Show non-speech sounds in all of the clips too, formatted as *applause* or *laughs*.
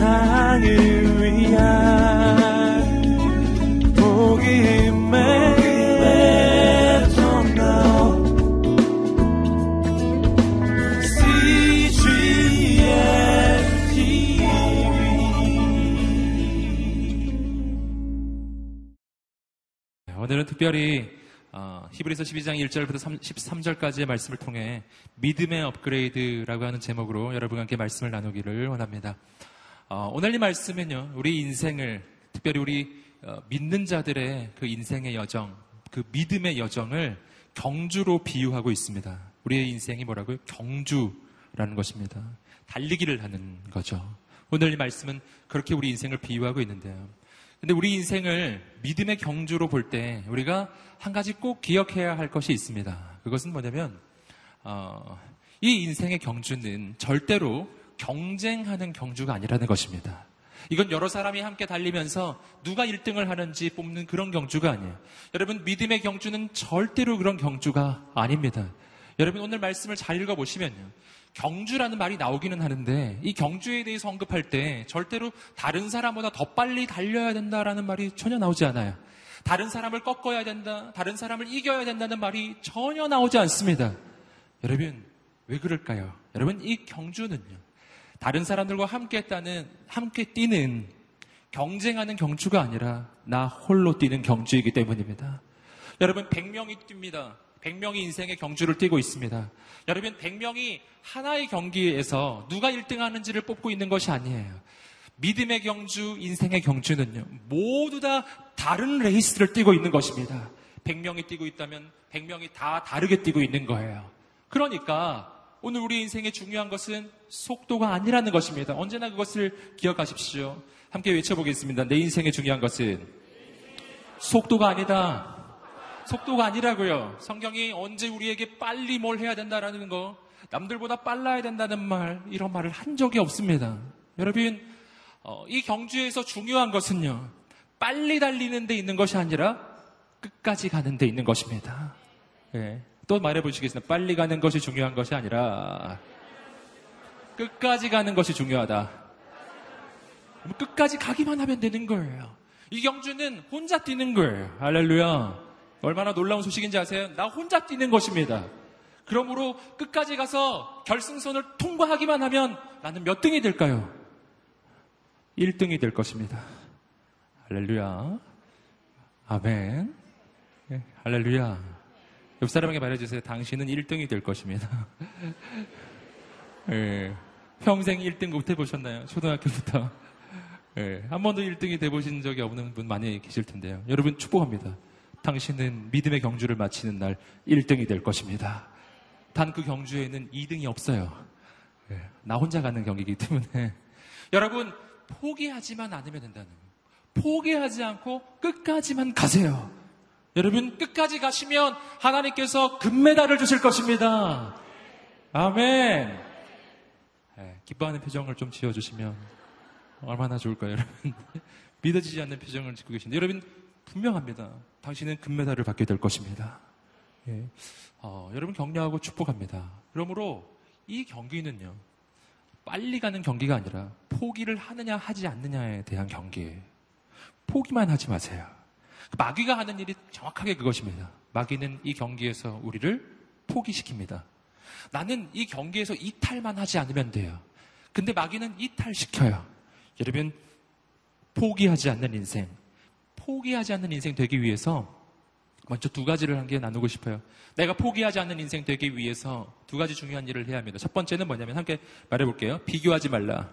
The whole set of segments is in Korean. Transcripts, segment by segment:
세상을 위한 복음의 오늘은 특별히 어, 히브리서 12장 1절부터 13절까지의 말씀을 통해 믿음의 업그레이드라고 하는 제목으로 여러분과 함께 말씀을 나누기를 원합니다. 어, 오늘 이 말씀은요, 우리 인생을, 특별히 우리 어, 믿는 자들의 그 인생의 여정, 그 믿음의 여정을 경주로 비유하고 있습니다. 우리의 인생이 뭐라고요? 경주라는 것입니다. 달리기를 하는 거죠. 오늘 이 말씀은 그렇게 우리 인생을 비유하고 있는데요. 근데 우리 인생을 믿음의 경주로 볼 때 우리가 한 가지 꼭 기억해야 할 것이 있습니다. 그것은 뭐냐면 어, 이 인생의 경주는 절대로 경쟁하는 경주가 아니라는 것입니다. 이건 여러 사람이 함께 달리면서 누가 1등을 하는지 뽑는 그런 경주가 아니에요. 여러분, 믿음의 경주는 절대로 그런 경주가 아닙니다. 여러분, 오늘 말씀을 잘 읽어보시면요. 경주라는 말이 나오기는 하는데 이 경주에 대해서 언급할 때 절대로 다른 사람보다 더 빨리 달려야 된다라는 말이 전혀 나오지 않아요. 다른 사람을 꺾어야 된다, 다른 사람을 이겨야 된다는 말이 전혀 나오지 않습니다. 여러분, 왜 그럴까요? 여러분, 이 경주는요. 다른 사람들과 함께 했다는, 함께 뛰는, 경쟁하는 경주가 아니라 나 홀로 뛰는 경주이기 때문입니다. 여러분, 100명이 뜁니다. 100명이 인생의 경주를 뛰고 있습니다. 여러분, 100명이 하나의 경기에서 누가 1등 하는지를 뽑고 있는 것이 아니에요. 믿음의 경주, 인생의 경주는요, 모두 다 다른 레이스를 뛰고 있는 것입니다. 100명이 뛰고 있다면 100명이 다 다르게 뛰고 있는 거예요. 그러니까 오늘 우리 인생의 중요한 것은 속도가 아니라는 것입니다. 언제나 그것을 기억하십시오. 함께 외쳐보겠습니다. 내 인생의 중요한 것은 속도가 아니다. 속도가 아니라고요. 성경이 언제 우리에게 빨리 뭘 해야 된다라는 거, 남들보다 빨라야 된다는 말, 이런 말을 한 적이 없습니다. 여러분, 어, 이 경주에서 중요한 것은요, 빨리 달리는 데 있는 것이 아니라 끝까지 가는 데 있는 것입니다. 예. 또 말해 보시겠습니다. 빨리 가는 것이 중요한 것이 아니라 끝까지 가는 것이 중요하다. 끝까지 가기만 하면 되는 거예요. 이 경주는 혼자 뛰는 거예요. 할렐루야. 얼마나 놀라운 소식인지 아세요? 나 혼자 뛰는 것입니다. 그러므로 끝까지 가서 결승선을 통과하기만 하면 나는 몇 등이 될까요? 1등이 될 것입니다. 할렐루야. 아멘. 네, 할렐루야. 옆 사람에게 말해주세요. 당신은 1등이 될 것입니다. 네, *laughs* 평생 1등 못 해보셨나요? 초등학교부터. 네, 한 번도 1등이 돼보신 적이 없는 분 많이 계실 텐데요. 여러분 축복합니다. 당신은 믿음의 경주를 마치는 날 1등이 될 것입니다. 단 그 경주에는 2등이 없어요. 예, 나 혼자 가는 경기이기 때문에. *laughs* 여러분, 포기하지만 않으면 된다는 거예요. 포기하지 않고 끝까지만 가세요. 여러분, 끝까지 가시면 하나님께서 금메달을 주실 것입니다. 아멘. 예, 기뻐하는 표정을 좀 지어주시면 얼마나 좋을까요, 여러분? *laughs* 믿어지지 않는 표정을 짓고 계신데, 여러분, 분명합니다. 당신은 금메달을 받게 될 것입니다. 예. 어, 여러분 격려하고 축복합니다. 그러므로 이 경기는요, 빨리 가는 경기가 아니라 포기를 하느냐 하지 않느냐에 대한 경기예요. 포기만 하지 마세요. 마귀가 하는 일이 정확하게 그것입니다. 마귀는 이 경기에서 우리를 포기시킵니다. 나는 이 경기에서 이탈만 하지 않으면 돼요. 근데 마귀는 이탈시켜요. 여러분, 포기하지 않는 인생, 포기하지 않는 인생 되기 위해서 먼저 두 가지를 한 개 나누고 싶어요. 내가 포기하지 않는 인생 되기 위해서 두 가지 중요한 일을 해야 합니다. 첫 번째는 뭐냐면 함께 말해볼게요. 비교하지 말라.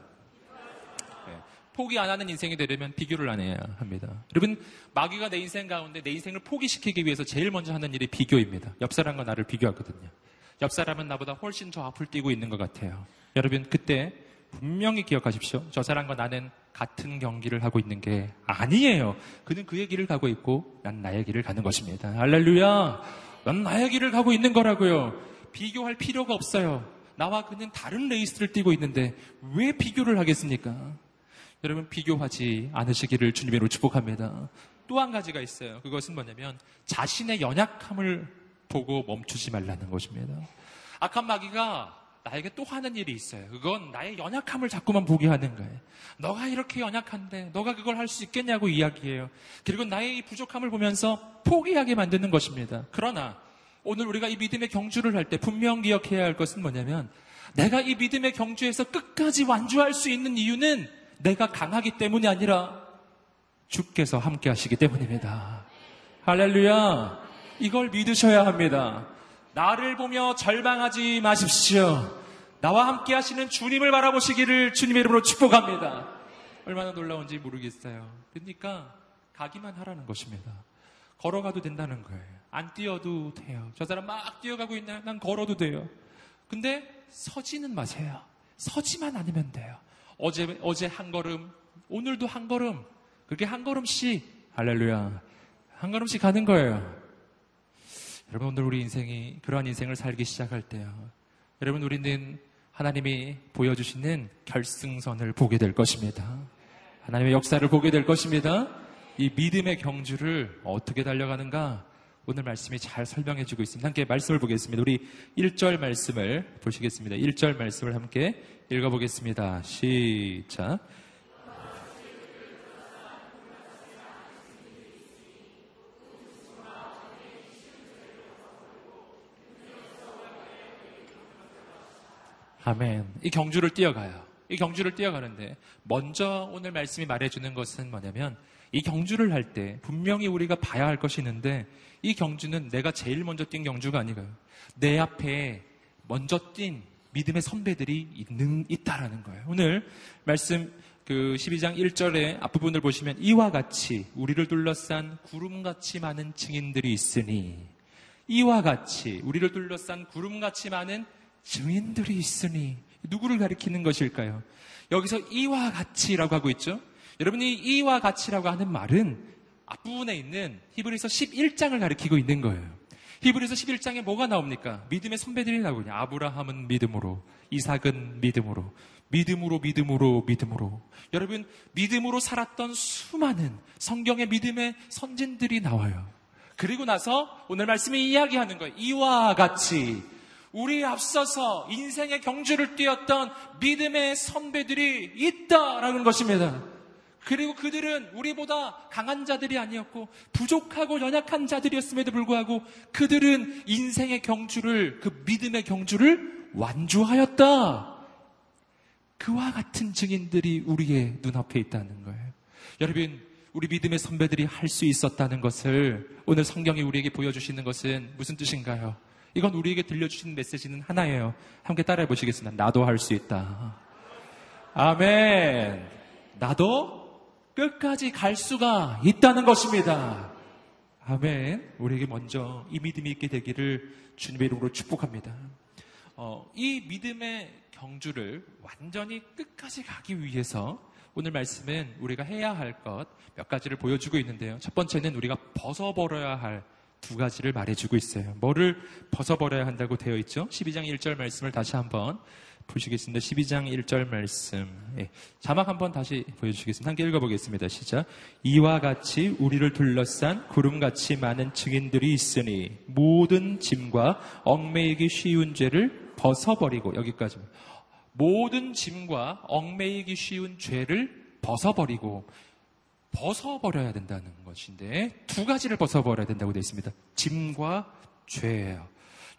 네. 포기 안 하는 인생이 되려면 비교를 안 해야 합니다. 여러분, 마귀가 내 인생 가운데 내 인생을 포기시키기 위해서 제일 먼저 하는 일이 비교입니다. 옆 사람과 나를 비교하거든요. 옆 사람은 나보다 훨씬 더 앞을 뛰고 있는 것 같아요. 여러분, 그때 분명히 기억하십시오. 저 사람과 나는 같은 경기를 하고 있는 게 아니에요. 그는 그의 길을 가고 있고 난 나의 길을 가는 것입니다. 할렐루야. 난 나의 길을 가고 있는 거라고요. 비교할 필요가 없어요. 나와 그는 다른 레이스를 뛰고 있는데 왜 비교를 하겠습니까? 여러분 비교하지 않으시기를 주님으로 축복합니다. 또 한 가지가 있어요. 그것은 뭐냐면 자신의 연약함을 보고 멈추지 말라는 것입니다. 악한 마귀가 나에게 또 하는 일이 있어요. 그건 나의 연약함을 자꾸만 보게 하는 거예요. 너가 이렇게 연약한데 너가 그걸 할 수 있겠냐고 이야기해요. 그리고 나의 이 부족함을 보면서 포기하게 만드는 것입니다. 그러나 오늘 우리가 이 믿음의 경주를 할 때 분명 기억해야 할 것은 뭐냐면 내가 이 믿음의 경주에서 끝까지 완주할 수 있는 이유는 내가 강하기 때문이 아니라 주께서 함께 하시기 때문입니다. 할렐루야. 이걸 믿으셔야 합니다. 나를 보며 절망하지 마십시오. 나와 함께 하시는 주님을 바라보시기를 주님의 이름으로 축복합니다. 얼마나 놀라운지 모르겠어요. 그러니까 가기만 하라는 것입니다. 걸어가도 된다는 거예요. 안 뛰어도 돼요. 저 사람 막 뛰어가고 있나요? 난 걸어도 돼요. 근데 서지는 마세요. 서지만 않으면 돼요. 어제, 어제 한 걸음, 오늘도 한 걸음, 그렇게 한 걸음씩, 할렐루야. 한 걸음씩 가는 거예요. 여러분, 오늘 우리 인생이 그러한 인생을 살기 시작할 때요. 여러분, 우리는 하나님이 보여주시는 결승선을 보게 될 것입니다. 하나님의 역사를 보게 될 것입니다. 이 믿음의 경주를 어떻게 달려가는가? 오늘 말씀이 잘 설명해 주고 있습니다. 함께 말씀을 보겠습니다. 우리 1절 말씀을 보시겠습니다. 1절 말씀을 함께 읽어보겠습니다. 시작. 아멘. 이 경주를 뛰어가요. 이 경주를 뛰어가는데 먼저 오늘 말씀이 말해주는 것은 뭐냐면 이 경주를 할 때 분명히 우리가 봐야 할 것이 있는데 이 경주는 내가 제일 먼저 뛴 경주가 아니고요. 내 앞에 먼저 뛴 믿음의 선배들이 있는, 있다라는 거예요. 오늘 말씀 그 12장 1절의 앞부분을 보시면 이와 같이 우리를 둘러싼 구름같이 많은 증인들이 있으니 이와 같이 우리를 둘러싼 구름같이 많은 증인들이 있으니 누구를 가리키는 것일까요? 여기서 이와 같이라고 하고 있죠. 여러분이 이와 같이라고 하는 말은 앞부분에 있는 히브리서 11장을 가리키고 있는 거예요. 히브리서 11장에 뭐가 나옵니까? 믿음의 선배들이 나오냐. 아브라함은 믿음으로, 이삭은 믿음으로, 믿음으로, 믿음으로, 믿음으로. 여러분, 믿음으로 살았던 수많은 성경의 믿음의 선진들이 나와요. 그리고 나서 오늘 말씀이 이야기하는 거예요. 이와 같이 우리 앞서서 인생의 경주를 뛰었던 믿음의 선배들이 있다라는 것입니다. 그리고 그들은 우리보다 강한 자들이 아니었고 부족하고 연약한 자들이었음에도 불구하고 그들은 인생의 경주를 그 믿음의 경주를 완주하였다. 그와 같은 증인들이 우리의 눈앞에 있다는 거예요. 여러분, 우리 믿음의 선배들이 할 수 있었다는 것을 오늘 성경이 우리에게 보여주시는 것은 무슨 뜻인가요? 이건 우리에게 들려주시는 메시지는 하나예요. 함께 따라해 보시겠습니다. 나도 할 수 있다. 아멘. 나도 끝까지 갈 수가 있다는 것입니다. 아멘. 우리에게 먼저 이 믿음이 있게 되기를 주님의 이름으로 축복합니다. 어, 이 믿음의 경주를 완전히 끝까지 가기 위해서 오늘 말씀은 우리가 해야 할 것 몇 가지를 보여주고 있는데요. 첫 번째는 우리가 벗어버려야 할 두 가지를 말해주고 있어요. 뭐를 벗어버려야 한다고 되어 있죠? 12장 1절 말씀을 다시 한번 보시겠습니다. 12장 1절 말씀. 예, 자막 한번 다시 보여주시겠습니다. 함께 읽어보겠습니다. 시작. 이와 같이 우리를 둘러싼 구름같이 많은 증인들이 있으니 모든 짐과 얽매이기 쉬운 죄를 벗어버리고 여기까지 모든 짐과 얽매이기 쉬운 죄를 벗어버리고 벗어버려야 된다는 것인데 두 가지를 벗어버려야 된다고 되어 있습니다. 짐과 죄예요.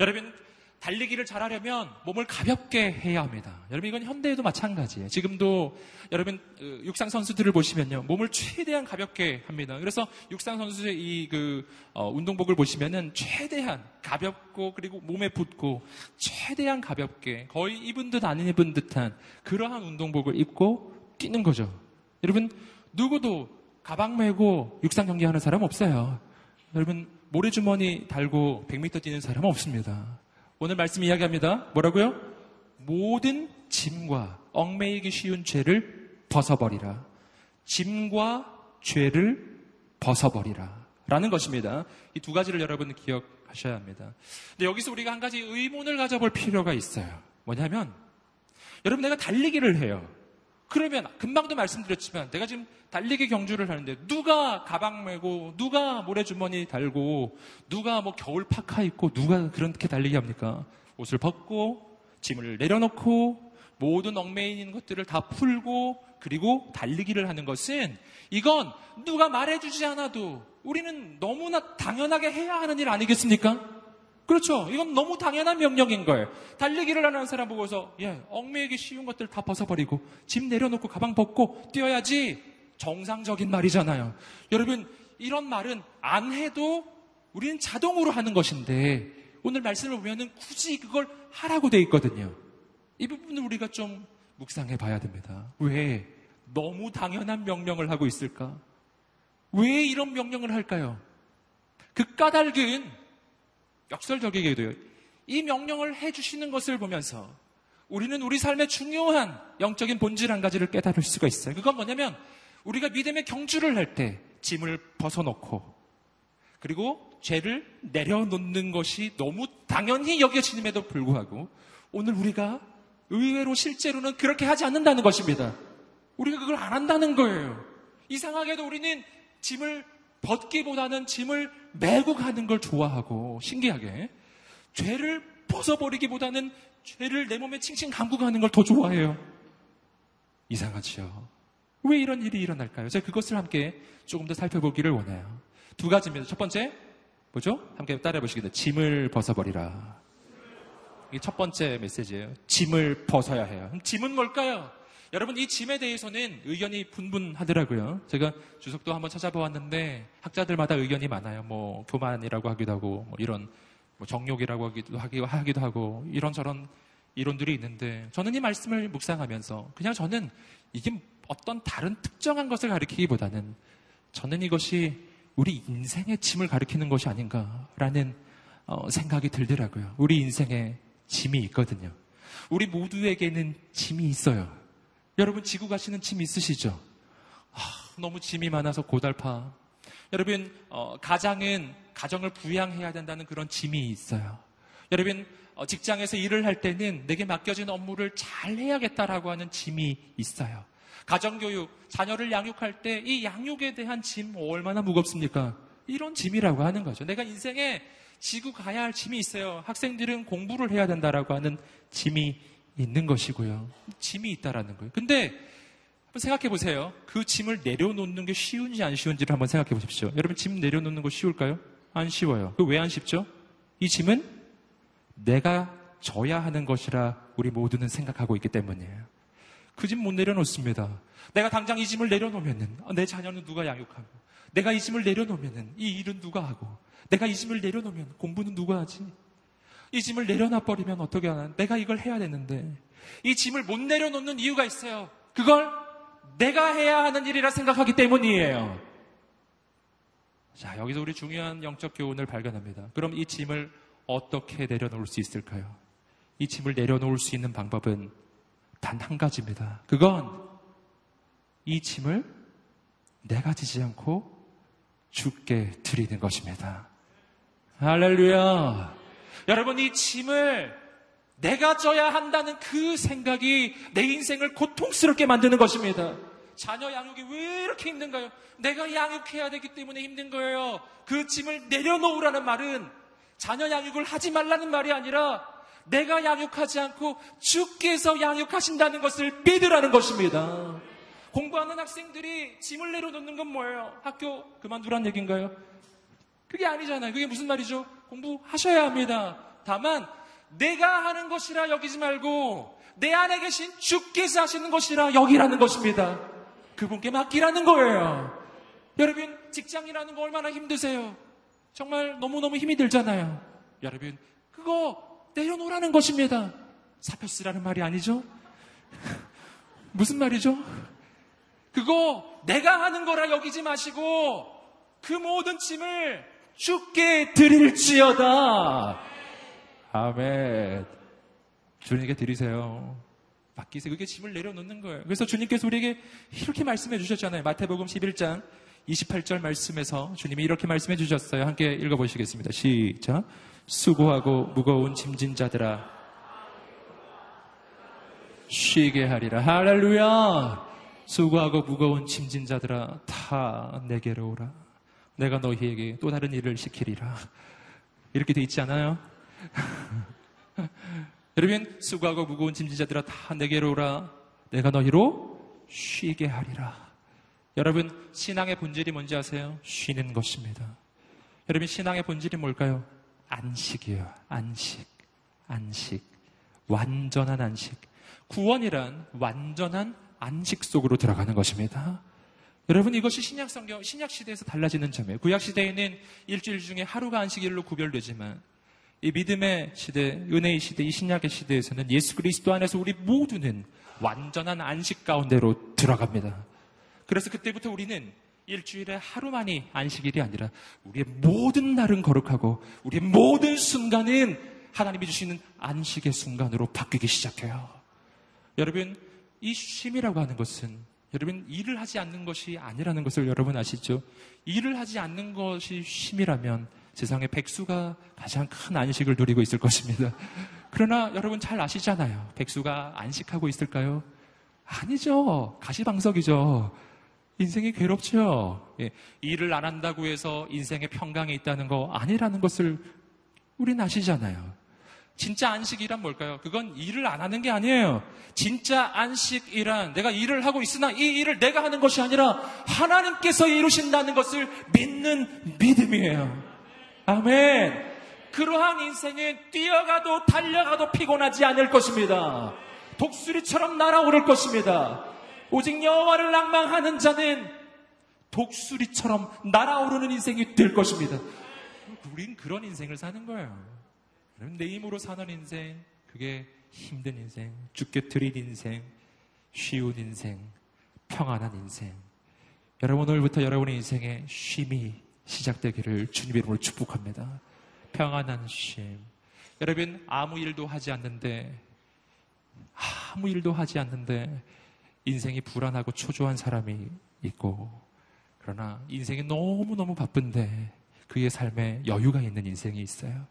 여러분 달리기를 잘하려면 몸을 가볍게 해야 합니다. 여러분 이건 현대에도 마찬가지예요. 지금도 여러분 그 육상 선수들을 보시면요 몸을 최대한 가볍게 합니다. 그래서 육상 선수의 이그 어, 운동복을 보시면은 최대한 가볍고 그리고 몸에 붙고 최대한 가볍게 거의 입은 듯 아닌 입은 듯한 그러한 운동복을 입고 뛰는 거죠. 여러분 누구도 가방 메고 육상 경기하는 사람 없어요. 여러분 모래주머니 달고 100m 뛰는 사람 없습니다. 오늘 말씀 이야기합니다. 뭐라고요? 모든 짐과 얽매이기 쉬운 죄를 벗어버리라. 짐과 죄를 벗어버리라. 라는 것입니다. 이 두 가지를 여러분 기억하셔야 합니다. 근데 여기서 우리가 한 가지 의문을 가져볼 필요가 있어요. 뭐냐면, 여러분 내가 달리기를 해요. 그러면 금방도 말씀드렸지만 내가 지금 달리기 경주를 하는데 누가 가방 메고 누가 모래주머니 달고 누가 뭐 겨울 파카 입고 누가 그렇게 달리기 합니까? 옷을 벗고 짐을 내려놓고 모든 얽매인 있는 것들을 다 풀고 그리고 달리기를 하는 것은 이건 누가 말해주지 않아도 우리는 너무나 당연하게 해야 하는 일 아니겠습니까? 그렇죠. 이건 너무 당연한 명령인 거예요. 달리기를 하는 사람 보고서, 예, 얽매이기 쉬운 것들 다 벗어버리고, 짐 내려놓고 가방 벗고 뛰어야지 정상적인 말이잖아요. 여러분, 이런 말은 안 해도 우리는 자동으로 하는 것인데, 오늘 말씀을 보면은 굳이 그걸 하라고 돼 있거든요. 이 부분을 우리가 좀 묵상해 봐야 됩니다. 왜 너무 당연한 명령을 하고 있을까? 왜 이런 명령을 할까요? 그 까닭은 역설적이게도요. 이 명령을 해주시는 것을 보면서 우리는 우리 삶의 중요한 영적인 본질 한 가지를 깨달을 수가 있어요. 그건 뭐냐면 우리가 믿음의 경주를 할 때 짐을 벗어놓고 그리고 죄를 내려놓는 것이 너무 당연히 여겨지임에도 불구하고 오늘 우리가 의외로 실제로는 그렇게 하지 않는다는 것입니다. 우리가 그걸 안 한다는 거예요. 이상하게도 우리는 짐을 벗기보다는 짐을 메고 가는 걸 좋아하고 신기하게 죄를 벗어버리기보다는 죄를 내 몸에 칭칭 감고 가는 걸 더 좋아해요. 이상하죠. 왜 이런 일이 일어날까요? 제가 그것을 함께 조금 더 살펴보기를 원해요. 두 가지입니다. 첫 번째, 뭐죠? 함께 따라해 보시겠습니다. 짐을 벗어버리라. 이게 첫 번째 메시지예요. 짐을 벗어야 해요. 짐은 뭘까요? 여러분 이 짐에 대해서는 의견이 분분하더라고요. 제가 주석도 한번 찾아보았는데 학자들마다 의견이 많아요. 뭐 교만이라고 하기도 하고 뭐 이런 뭐 정욕이라고 하기도, 하기도 하고 이런저런 이론들이 있는데 저는 이 말씀을 묵상하면서 그냥 저는 이게 어떤 다른 특정한 것을 가리키기보다는 저는 이것이 우리 인생의 짐을 가리키는 것이 아닌가라는 어, 생각이 들더라고요. 우리 인생에 짐이 있거든요. 우리 모두에게는 짐이 있어요. 여러분 지구 가시는 짐 있으시죠? 아, 너무 짐이 많아서 고달파. 여러분 어, 가장은 가정을 부양해야 된다는 그런 짐이 있어요. 여러분 어, 직장에서 일을 할 때는 내게 맡겨진 업무를 잘 해야겠다라고 하는 짐이 있어요. 가정교육, 자녀를 양육할 때 이 양육에 대한 짐 얼마나 무겁습니까? 이런 짐이라고 하는 거죠. 내가 인생에 지구 가야 할 짐이 있어요. 학생들은 공부를 해야 된다라고 하는 짐이 있는 것이고요. 짐이 있다라는 거예요. 근데 한번 생각해 보세요. 그 짐을 내려놓는 게 쉬운지 안 쉬운지를 한번 생각해 보십시오. 여러분 짐 내려놓는 거 쉬울까요? 안 쉬워요. 그 왜 안 쉽죠? 이 짐은 내가 져야 하는 것이라 우리 모두는 생각하고 있기 때문이에요. 그 짐 못 내려놓습니다. 내가 당장 이 짐을 내려놓으면은 내 자녀는 누가 양육하고 내가 이 짐을 내려놓으면은 이 일은 누가 하고 내가 이 짐을 내려놓으면 공부는 누가 하지? 이 짐을 내려놔 버리면 어떻게 하나? 내가 이걸 해야 되는데 이 짐을 못 내려놓는 이유가 있어요. 그걸 내가 해야 하는 일이라 생각하기 때문이에요. 자, 여기서 우리 중요한 영적 교훈을 발견합니다. 그럼 이 짐을 어떻게 내려놓을 수 있을까요? 이 짐을 내려놓을 수 있는 방법은 단 한 가지입니다. 그건 이 짐을 내가 지지 않고 죽게 드리는 것입니다. 할렐루야. 여러분 이 짐을 내가 져야 한다는 그 생각이 내 인생을 고통스럽게 만드는 것입니다. 자녀 양육이 왜 이렇게 힘든가요? 내가 양육해야 되기 때문에 힘든 거예요. 그 짐을 내려놓으라는 말은 자녀 양육을 하지 말라는 말이 아니라 내가 양육하지 않고 주께서 양육하신다는 것을 믿으라는 것입니다. 공부하는 학생들이 짐을 내려놓는 건 뭐예요? 학교 그만두란 얘기인가요? 그게 아니잖아요. 그게 무슨 말이죠? 공부하셔야 합니다. 다만 내가 하는 것이라 여기지 말고 내 안에 계신 주께서 하시는 것이라 여기라는 것입니다. 그분께 맡기라는 거예요. 여러분 직장이라는 거 얼마나 힘드세요? 정말 너무너무 힘이 들잖아요. 여러분 그거 내려놓으라는 것입니다. 사표 쓰라는 말이 아니죠? *laughs* 무슨 말이죠? 그거 내가 하는 거라 여기지 마시고 그 모든 짐을 주께 드릴지어다. 아멘. 주님께 드리세요. 맡기세요. 그게 짐을 내려놓는 거예요. 그래서 주님께서 우리에게 이렇게 말씀해 주셨잖아요. 마태복음 11장 28절 말씀에서 주님이 이렇게 말씀해 주셨어요. 함께 읽어보시겠습니다. 시작. 수고하고 무거운 짐진 자들아 쉬게 하리라. 할렐루야. 수고하고 무거운 짐진 자들아 다 내게로 오라. 내가 너희에게 또 다른 일을 시키리라. 이렇게 돼 있지 않아요? *laughs* 여러분, 수고하고 무거운 짐진자들아 다 내게로 오라. 내가 너희로 쉬게 하리라. 여러분, 신앙의 본질이 뭔지 아세요? 쉬는 것입니다. 여러분, 신앙의 본질이 뭘까요? 안식이에요. 안식. 안식. 완전한 안식. 구원이란 완전한 안식 속으로 들어가는 것입니다. 여러분 이것이 신약 성경 신약 시대에서 달라지는 점이에요. 구약 시대에는 일주일 중에 하루가 안식일로 구별되지만 이 믿음의 시대, 은혜의 시대, 이 신약의 시대에서는 예수 그리스도 안에서 우리 모두는 완전한 안식 가운데로 들어갑니다. 그래서 그때부터 우리는 일주일에 하루만이 안식일이 아니라 우리의 모든 날은 거룩하고 우리의 모든 순간은 하나님이 주시는 안식의 순간으로 바뀌기 시작해요. 여러분, 이 쉼이라고 하는 것은 여러분 일을 하지 않는 것이 아니라는 것을 여러분 아시죠? 일을 하지 않는 것이 쉼이라면 세상에 백수가 가장 큰 안식을 누리고 있을 것입니다. 그러나 여러분 잘 아시잖아요. 백수가 안식하고 있을까요? 아니죠. 가시방석이죠. 인생이 괴롭죠. 예, 일을 안 한다고 해서 인생의 평강이 있다는 거 아니라는 것을 우린 아시잖아요. 진짜 안식이란 뭘까요? 그건 일을 안 하는 게 아니에요. 진짜 안식이란 내가 일을 하고 있으나 이 일을 내가 하는 것이 아니라 하나님께서 이루신다는 것을 믿는 믿음이에요. 아멘. 그러한 인생은 뛰어가도 달려가도 피곤하지 않을 것입니다. 독수리처럼 날아오를 것입니다. 오직 여호와를 낭망하는 자는 독수리처럼 날아오르는 인생이 될 것입니다. 우린 그런 인생을 사는 거예요. 내 힘으로 사는 인생, 그게 힘든 인생, 죽게 드린 인생, 쉬운 인생, 평안한 인생. 여러분 오늘부터 여러분의 인생에 쉼이 시작되기를 주님 이름으로 축복합니다. 평안한 쉼. 여러분 아무 일도 하지 않는데 아무 일도 하지 않는데 인생이 불안하고 초조한 사람이 있고 그러나 인생이 너무너무 바쁜데 그의 삶에 여유가 있는 인생이 있어요.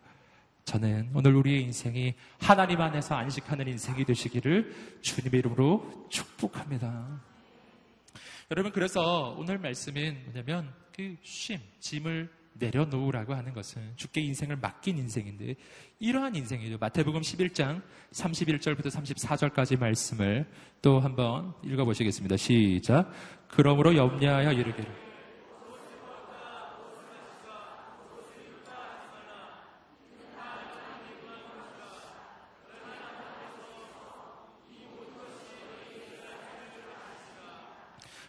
저는 오늘 우리의 인생이 하나님 안에서 안식하는 인생이 되시기를 주님의 이름으로 축복합니다. 여러분, 그래서 오늘 말씀은 뭐냐면 그 쉼, 짐을 내려놓으라고 하는 것은 주께 인생을 맡긴 인생인데 이러한 인생이죠. 마태복음 11장 31절부터 34절까지 말씀을 또 한번 읽어보시겠습니다. 시작. 그러므로 염려하여 이르기를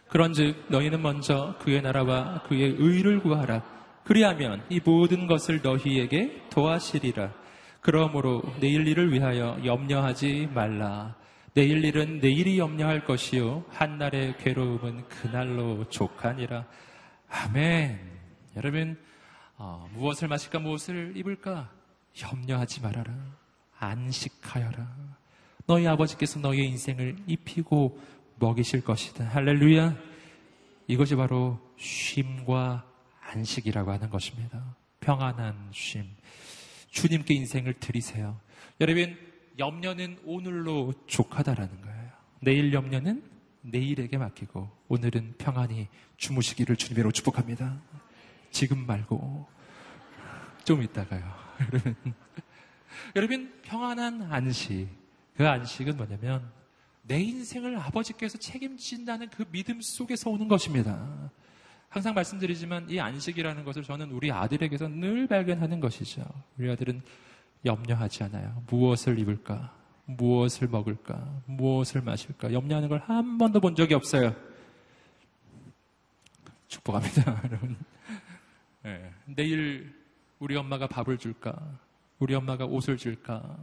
그런즉 너희는 먼저 그의 나라와 그의 의를 구하라. 그리하면 이 모든 것을 너희에게 도하시리라. 그러므로 내일 일을 위하여 염려하지 말라. 내일 일은 내일이 염려할 것이요 한날의 괴로움은 그날로 족하니라. 아멘. 여러분 어, 무엇을 마실까 무엇을 입을까 염려하지 말아라. 안식하여라. 너희 아버지께서 너희의 인생을 입히고 먹이실 것이다. 할렐루야. 이것이 바로 쉼과 안식이라고 하는 것입니다. 평안한 쉼. 주님께 인생을 드리세요. 여러분, 염려는 오늘로 족하다라는 거예요. 내일 염려는 내일에게 맡기고 오늘은 평안히 주무시기를 주님으로 축복합니다. 지금 말고 좀 이따가요. *laughs* 여러분, 여러분 평안한 안식. 그 안식은 뭐냐면 내 인생을 아버지께서 책임진다는 그 믿음 속에서 오는 것입니다. 항상 말씀드리지만 이 안식이라는 것을 저는 우리 아들에게서 늘 발견하는 것이죠. 우리 아들은 염려하지 않아요. 무엇을 입을까? 무엇을 먹을까? 무엇을 마실까? 염려하는 걸 한 번도 본 적이 없어요. 축복합니다, *laughs* 여러분. 네. 내일 우리 엄마가 밥을 줄까? 우리 엄마가 옷을 줄까?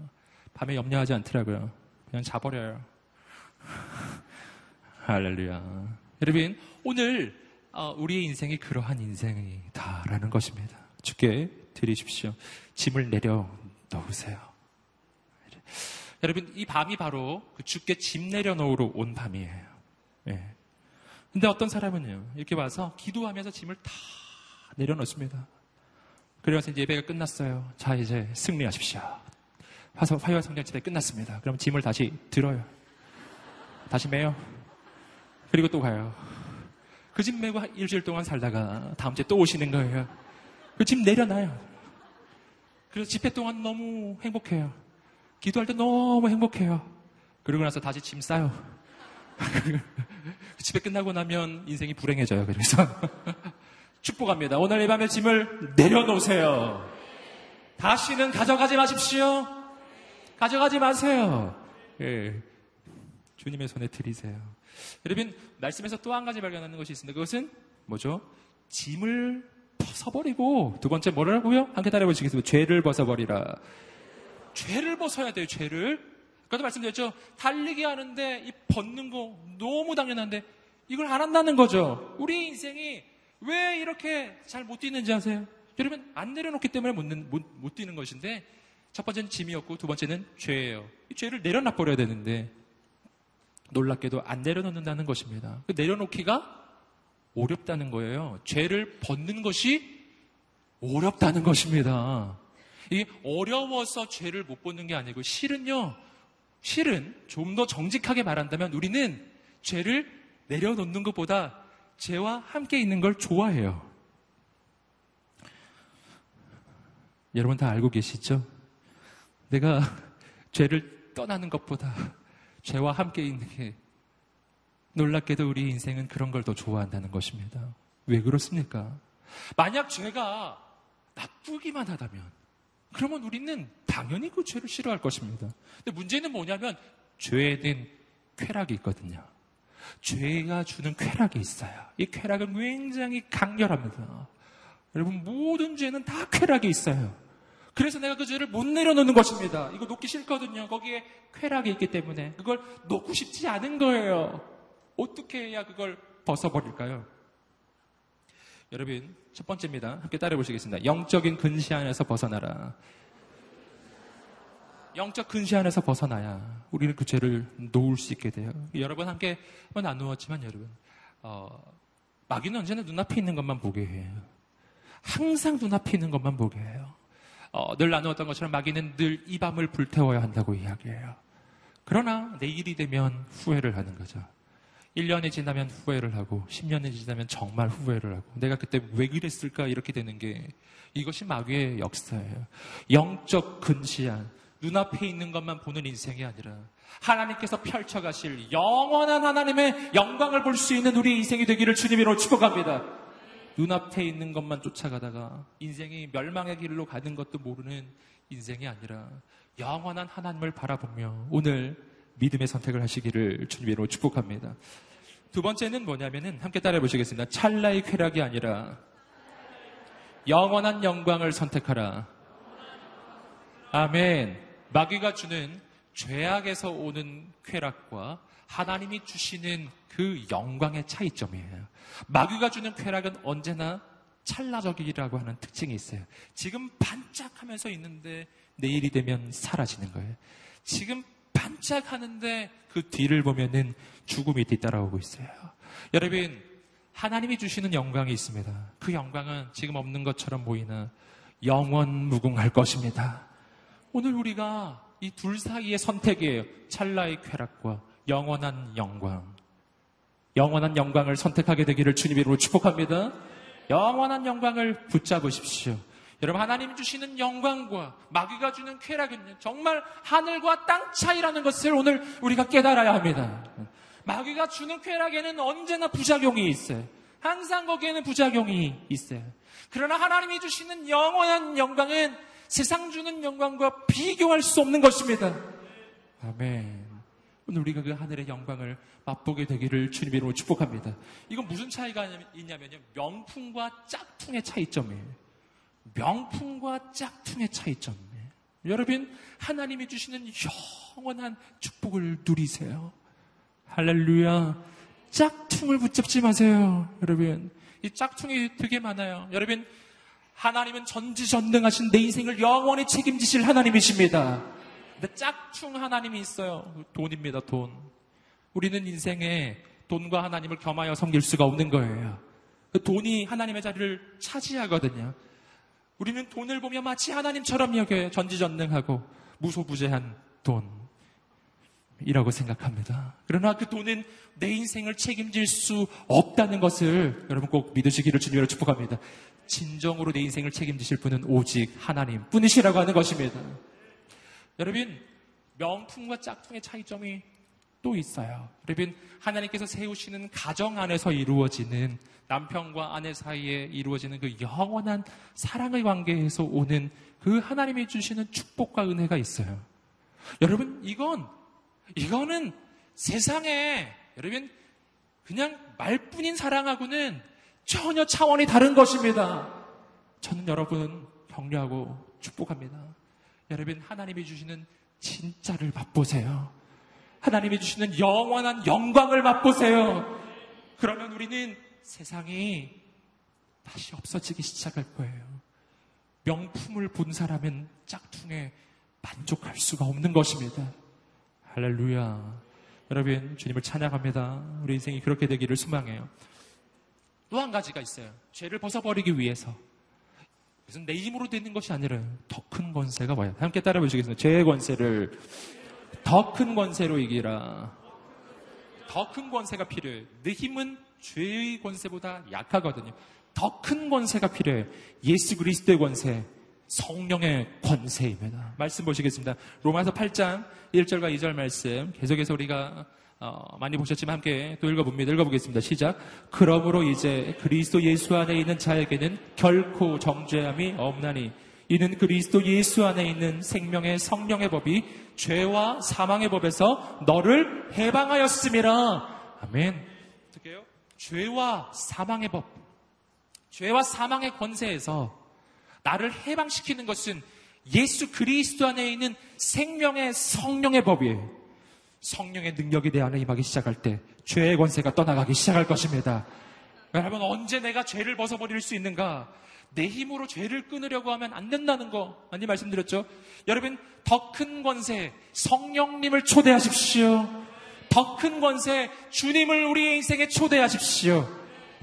밤에 염려하지 않더라고요. 그냥 자버려요. *laughs* 할렐루야. 여러분, 오늘 어, 우리의 인생이 그러한 인생이다라는 것입니다. 주께 드리십시오. 짐을 내려 놓으세요. 여러분, 이 밤이 바로 그 주께 짐 내려놓으러 온 밤이에요. 예. 근데 어떤 사람은요, 이렇게 와서 기도하면서 짐을 다 내려놓습니다. 그래서 이제 예배가 끝났어요. 자, 이제 승리하십시오. 화서, 화요일 성령 집회 끝났습니다. 그럼 짐을 다시 들어요. 다시 매요. 그리고 또 가요. 그집 메고 일주일 동안 살다가 다음 주에 또 오시는 거예요. 그 집 내려놔요. 그래서 집회 동안 너무 행복해요. 기도할 때 너무 행복해요. 그러고 나서 다시 짐 싸요. *laughs* 집에 끝나고 나면 인생이 불행해져요. 그래서 *laughs* 축복합니다. 오늘 이 밤에 짐을 내려놓으세요. 다시는 가져가지 마십시오. 가져가지 마세요. 예. 주님의 손에 드리세요. 여러분, 말씀에서 또 한 가지 발견하는 것이 있습니다. 그것은 뭐죠? 짐을 벗어버리고, 두 번째 뭐라고요? 함께 따라해보시겠습니다. 죄를 벗어버리라. 죄를 벗어야 돼요, 죄를. 아까도 말씀드렸죠? 달리기 하는데 이 벗는 거 너무 당연한데 이걸 안 한다는 거죠. 우리 인생이 왜 이렇게 잘 못 뛰는지 아세요? 여러분, 안 내려놓기 때문에 못, 못, 못 뛰는 것인데 첫 번째는 짐이었고 두 번째는 죄예요. 이 죄를 내려놔 버려야 되는데 놀랍게도 안 내려놓는다는 것입니다. 그 내려놓기가 어렵다는 거예요. 죄를 벗는 것이 어렵다는 것입니다. 이게 어려워서 죄를 못 벗는 게 아니고 실은요. 실은 좀 더 정직하게 말한다면 우리는 죄를 내려놓는 것보다 죄와 함께 있는 걸 좋아해요. 여러분 다 알고 계시죠? 내가 죄를 떠나는 것보다 죄와 함께 있는 게 놀랍게도 우리 인생은 그런 걸 더 좋아한다는 것입니다. 왜 그렇습니까? 만약 죄가 나쁘기만 하다면 그러면 우리는 당연히 그 죄를 싫어할 것입니다. 근데 문제는 뭐냐면 죄에는 쾌락이 있거든요. 죄가 주는 쾌락이 있어요. 이 쾌락은 굉장히 강렬합니다. 여러분 모든 죄는 다 쾌락이 있어요. 그래서 내가 그 죄를 못 내려놓는 것입니다. 이거 놓기 싫거든요. 거기에 쾌락이 있기 때문에 그걸 놓고 싶지 않은 거예요. 어떻게 해야 그걸 벗어버릴까요? 여러분 첫 번째입니다. 함께 따라해 보시겠습니다. 영적인 근시 안에서 벗어나라. 영적 근시 안에서 벗어나야 우리는 그 죄를 놓을 수 있게 돼요. 여러분 함께 나누었지만 여러분 어, 마귀는 언제나 눈앞에 있는 것만 보게 해요. 항상 눈앞에 있는 것만 보게 해요. 어, 늘 나누었던 것처럼 마귀는 늘 이 밤을 불태워야 한다고 이야기해요. 그러나 내일이 되면 후회를 하는 거죠. 1년이 지나면 후회를 하고 10년이 지나면 정말 후회를 하고 내가 그때 왜 그랬을까 이렇게 되는 게 이것이 마귀의 역사예요. 영적 근시한 눈앞에 있는 것만 보는 인생이 아니라 하나님께서 펼쳐가실 영원한 하나님의 영광을 볼 수 있는 우리 인생이 되기를 주님으로 축복합니다. 눈앞에 있는 것만 쫓아가다가 인생이 멸망의 길로 가는 것도 모르는 인생이 아니라 영원한 하나님을 바라보며 오늘 믿음의 선택을 하시기를 주님으로 축복합니다. 두 번째는 뭐냐면은 함께 따라해 보시겠습니다. 찰나의 쾌락이 아니라 영원한 영광을 선택하라. 아멘. 마귀가 주는 죄악에서 오는 쾌락과 하나님이 주시는 그 영광의 차이점이에요. 마귀가 주는 쾌락은 언제나 찰나적이라고 하는 특징이 있어요. 지금 반짝하면서 있는데 내일이 되면 사라지는 거예요. 지금 반짝하는데 그 뒤를 보면은 죽음이 뒤따라오고 있어요. 여러분, 하나님이 주시는 영광이 있습니다. 그 영광은 지금 없는 것처럼 보이나 영원 무궁할 것입니다. 오늘 우리가 이 둘 사이의 선택이에요. 찰나의 쾌락과 영원한 영광. 영원한 영광을 선택하게 되기를 주님 이름으로 축복합니다. 영원한 영광을 붙잡으십시오. 여러분 하나님 주시는 영광과 마귀가 주는 쾌락은 정말 하늘과 땅 차이라는 것을 오늘 우리가 깨달아야 합니다. 마귀가 주는 쾌락에는 언제나 부작용이 있어요. 항상 거기에는 부작용이 있어요. 그러나 하나님이 주시는 영원한 영광은 세상 주는 영광과 비교할 수 없는 것입니다. 아멘. 오늘 우리가 그 하늘의 영광을 맛보게 되기를 주님 이름으로 축복합니다. 이건 무슨 차이가 있냐면요. 명품과 짝퉁의 차이점이에요. 명품과 짝퉁의 차이점이에요. 여러분, 하나님이 주시는 영원한 축복을 누리세요. 할렐루야. 짝퉁을 붙잡지 마세요. 여러분, 이 짝퉁이 되게 많아요. 여러분, 하나님은 전지전능하신 내 인생을 영원히 책임지실 하나님이십니다. 근데 짝퉁 하나님이 있어요. 돈입니다, 돈. 우리는 인생에 돈과 하나님을 겸하여 섬길 수가 없는 거예요. 그 돈이 하나님의 자리를 차지하거든요. 우리는 돈을 보며 마치 하나님처럼 여겨요. 전지전능하고 무소부재한 돈 이라고 생각합니다. 그러나 그 돈은 내 인생을 책임질 수 없다는 것을 여러분 꼭 믿으시기를 주님으로 축복합니다. 진정으로 내 인생을 책임지실 분은 오직 하나님 뿐이시라고 하는 것입니다. 여러분, 명품과 짝퉁의 차이점이 또 있어요. 여러분, 하나님께서 세우시는 가정 안에서 이루어지는 남편과 아내 사이에 이루어지는 그 영원한 사랑의 관계에서 오는 그 하나님이 주시는 축복과 은혜가 있어요. 여러분, 이건, 이거는 세상에, 여러분, 그냥 말뿐인 사랑하고는 전혀 차원이 다른 것입니다. 저는 여러분 격려하고 축복합니다. 여러분, 하나님이 주시는 진짜를 맛보세요. 하나님이 주시는 영원한 영광을 맛보세요. 그러면 우리는 세상이 다시 없어지기 시작할 거예요. 명품을 본 사람은 짝퉁에 만족할 수가 없는 것입니다. 할렐루야. 여러분, 주님을 찬양합니다. 우리 인생이 그렇게 되기를 소망해요. 또 한 가지가 있어요. 죄를 벗어버리기 위해서. 그래서 내 힘으로 되는 것이 아니라 더 큰 권세가 뭐야? 함께 따라 보시겠습니다. 죄의 권세를 더 큰 권세로 이기라. 더 큰 권세가 필요해. 내 힘은 죄의 권세보다 약하거든요. 더 큰 권세가 필요해. 예수 그리스도의 권세, 성령의 권세입니다. 말씀 보시겠습니다. 로마서 8장 1절과 2절 말씀 계속해서 우리가 어, 많이 보셨지만 함께 또 읽어봅니다. 읽어보겠습니다. 시작. 그러므로 이제 그리스도 예수 안에 있는 자에게는 결코 정죄함이 없나니 이는 그리스도 예수 안에 있는 생명의 성령의 법이 죄와 사망의 법에서 너를 해방하였음이라. 아멘. 어떻게요? 죄와 사망의 법, 죄와 사망의 권세에서 나를 해방시키는 것은 예수 그리스도 안에 있는 생명의 성령의 법이에요. 성령의 내 안에 임하기 시작할 때 죄의 권세가 떠나가기 시작할 것입니다. 여러분 언제 내가 죄를 벗어버릴 수 있는가? 내 힘으로 죄를 끊으려고 하면 안 된다는 거 많이 말씀드렸죠. 여러분 더 큰 권세 성령님을 초대하십시오. 더 큰 권세 주님을 우리의 인생에 초대하십시오.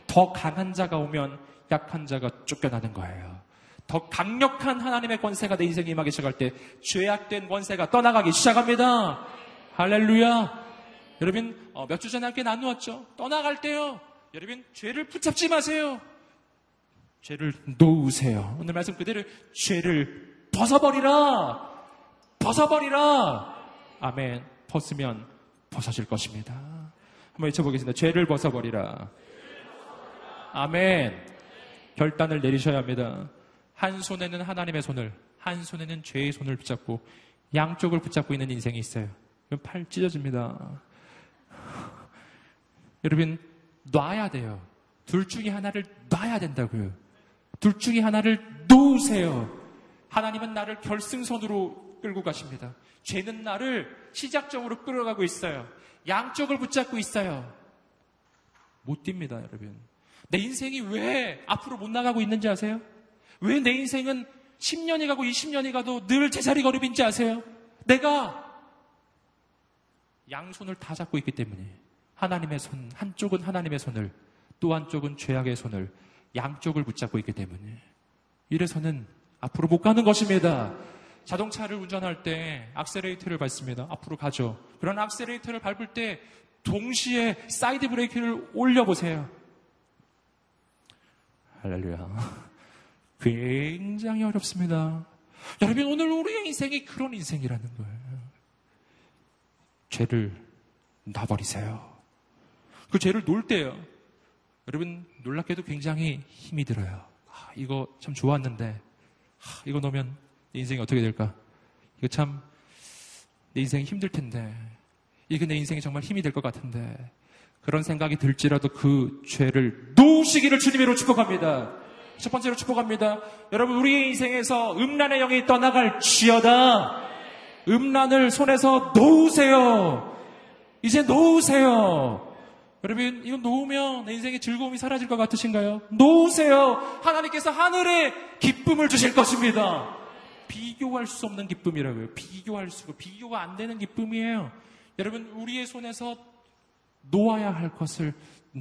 더 강한 자가 오면 약한 자가 쫓겨나는 거예요. 더 강력한 하나님의 권세가 내 인생에 임하기 시작할 때 죄악된 권세가 떠나가기 시작합니다. 할렐루야. 여러분 어, 몇주 전에 함께 나누었죠. 떠나갈 때요. 여러분 죄를 붙잡지 마세요. 죄를 놓으세요. 오늘 말씀 그대로 죄를 벗어버리라. 벗어버리라. 아멘. 벗으면 벗어질 것입니다. 한번 외쳐보겠습니다. 죄를 벗어버리라. 아멘. 결단을 내리셔야 합니다. 한 손에는 하나님의 손을, 한 손에는 죄의 손을 붙잡고 양쪽을 붙잡고 있는 인생이 있어요. 팔 찢어집니다. 여러분, 놔야 돼요. 둘 중에 하나를 놔야 된다고요. 둘 중에 하나를 놓으세요. 하나님은 나를 결승선으로 끌고 가십니다. 죄는 나를 시작적으로 끌어가고 있어요. 양쪽을 붙잡고 있어요. 못 뜁니다, 여러분. 내 인생이 왜 앞으로 못 나가고 있는지 아세요? 왜 내 인생은 10년이 가고 20년이 가도 늘 제자리 걸음인지 아세요? 내가 양손을 다 잡고 있기 때문에 하나님의 손, 한쪽은 하나님의 손을 또 한쪽은 죄악의 손을 양쪽을 붙잡고 있기 때문에 이래서는 앞으로 못 가는 것입니다. 자동차를 운전할 때 악셀레이터를 밟습니다. 앞으로 가죠. 그런 악셀레이터를 밟을 때 동시에 사이드 브레이크를 올려보세요. 할렐루야. *laughs* 굉장히 어렵습니다. 여러분, 오늘 우리의 인생이 그런 인생이라는 거예요. 죄를 놔버리세요. 그 죄를 놓을 때요. 여러분, 놀랍게도 굉장히 힘이 들어요. 아, 이거 참 좋았는데, 아, 이거 놓으면 내 인생이 어떻게 될까? 이거 참, 내 인생이 힘들 텐데, 이게 내 인생이 정말 힘이 될 것 같은데, 그런 생각이 들지라도 그 죄를 놓으시기를 주님으로 축복합니다. 첫 번째로 축복합니다. 여러분, 우리의 인생에서 음란의 영이 떠나갈 지어다. 음란을 손에서 놓으세요. 이제 놓으세요. 여러분, 이거 놓으면 내 인생의 즐거움이 사라질 것 같으신가요? 놓으세요. 하나님께서 하늘에 기쁨을 주실 것입니다. 비교할 수 없는 기쁨이라고요. 비교할 수가, 비교가 안 되는 기쁨이에요. 여러분, 우리의 손에서 놓아야 할 것을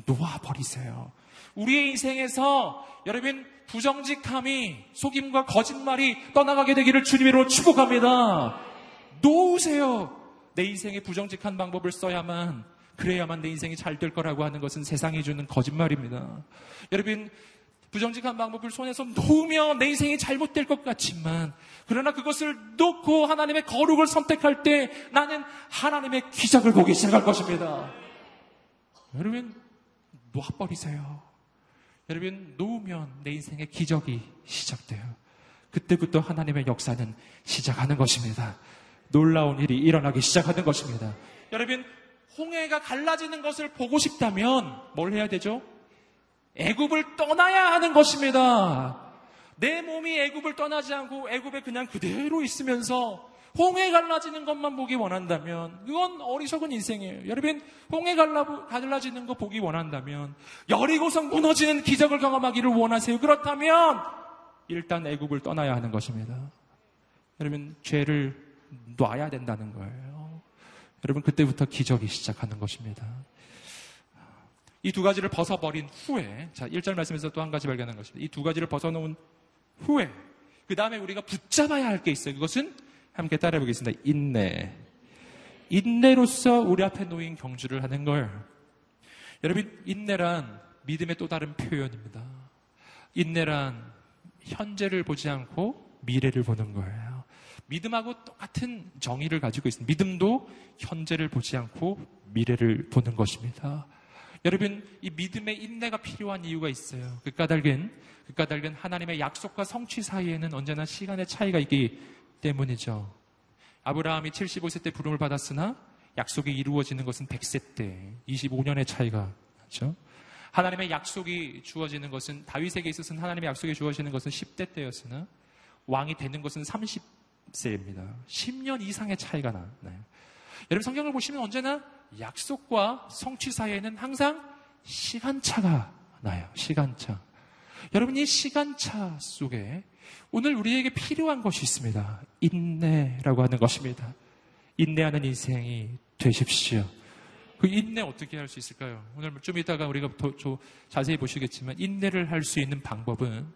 놓아버리세요. 우리의 인생에서 여러분, 부정직함이, 속임과 거짓말이 떠나가게 되기를 주님으로 축복합니다. 놓으세요. 내 인생에 부정직한 방법을 써야만 그래야만 내 인생이 잘 될 거라고 하는 것은 세상이 주는 거짓말입니다. 여러분 부정직한 방법을 손에서 놓으며 내 인생이 잘못될 것 같지만 그러나 그것을 놓고 하나님의 거룩을 선택할 때 나는 하나님의 기적을 보기 시작할 것입니다. 여러분 놓아버리세요. 여러분 놓으면 내 인생의 기적이 시작돼요. 그때부터 하나님의 역사는 시작하는 것입니다. 놀라운 일이 일어나기 시작하는 것입니다. 여러분 홍해가 갈라지는 것을 보고 싶다면 뭘 해야 되죠? 애굽을 떠나야 하는 것입니다. 내 몸이 애굽을 떠나지 않고 애굽에 그냥 그대로 있으면서 홍해 갈라지는 것만 보기 원한다면 그건 어리석은 인생이에요. 여러분 홍해 갈라, 갈라지는 거 보기 원한다면 여리고성 무너지는 기적을 경험하기를 원하세요. 그렇다면 일단 애굽을 떠나야 하는 것입니다. 여러분 죄를 놔야 된다는 거예요. 여러분 그때부터 기적이 시작하는 것입니다. 이 두 가지를 벗어버린 후에 자 1절 말씀에서 또 한 가지 발견한 것입니다. 이 두 가지를 벗어놓은 후에 그 다음에 우리가 붙잡아야 할 게 있어요. 그것은 함께 따라해 보겠습니다. 인내. 인내로서 우리 앞에 놓인 경주를 하는 걸. 여러분, 인내란 믿음의 또 다른 표현입니다. 인내란 현재를 보지 않고 미래를 보는 거예요. 믿음하고 똑같은 정의를 가지고 있습니다. 믿음도 현재를 보지 않고 미래를 보는 것입니다. 여러분, 이 믿음의 인내가 필요한 이유가 있어요. 그 까닭은, 그 까닭은 하나님의 약속과 성취 사이에는 언제나 시간의 차이가 있기 때문이죠. 아브라함이 75세 때 부름을 받았으나 약속이 이루어지는 것은 100세 때 25년의 차이가 나죠. 하나님의 약속이 주어지는 것은 다윗에게 있어서는 하나님의 약속이 주어지는 것은 10대 때였으나 왕이 되는 것은 30 세입니다. 10년 이상의 차이가 나요. 여러분 성경을 보시면 언제나 약속과 성취 사이에는 항상 시간차가 나요. 시간차. 여러분 이 시간차 속에 오늘 우리에게 필요한 것이 있습니다. 인내라고 하는 것입니다. 인내하는 인생이 되십시오. 그 인내 어떻게 할 수 있을까요? 오늘 좀 이따가 우리가 더, 더 자세히 보시겠지만 인내를 할 수 있는 방법은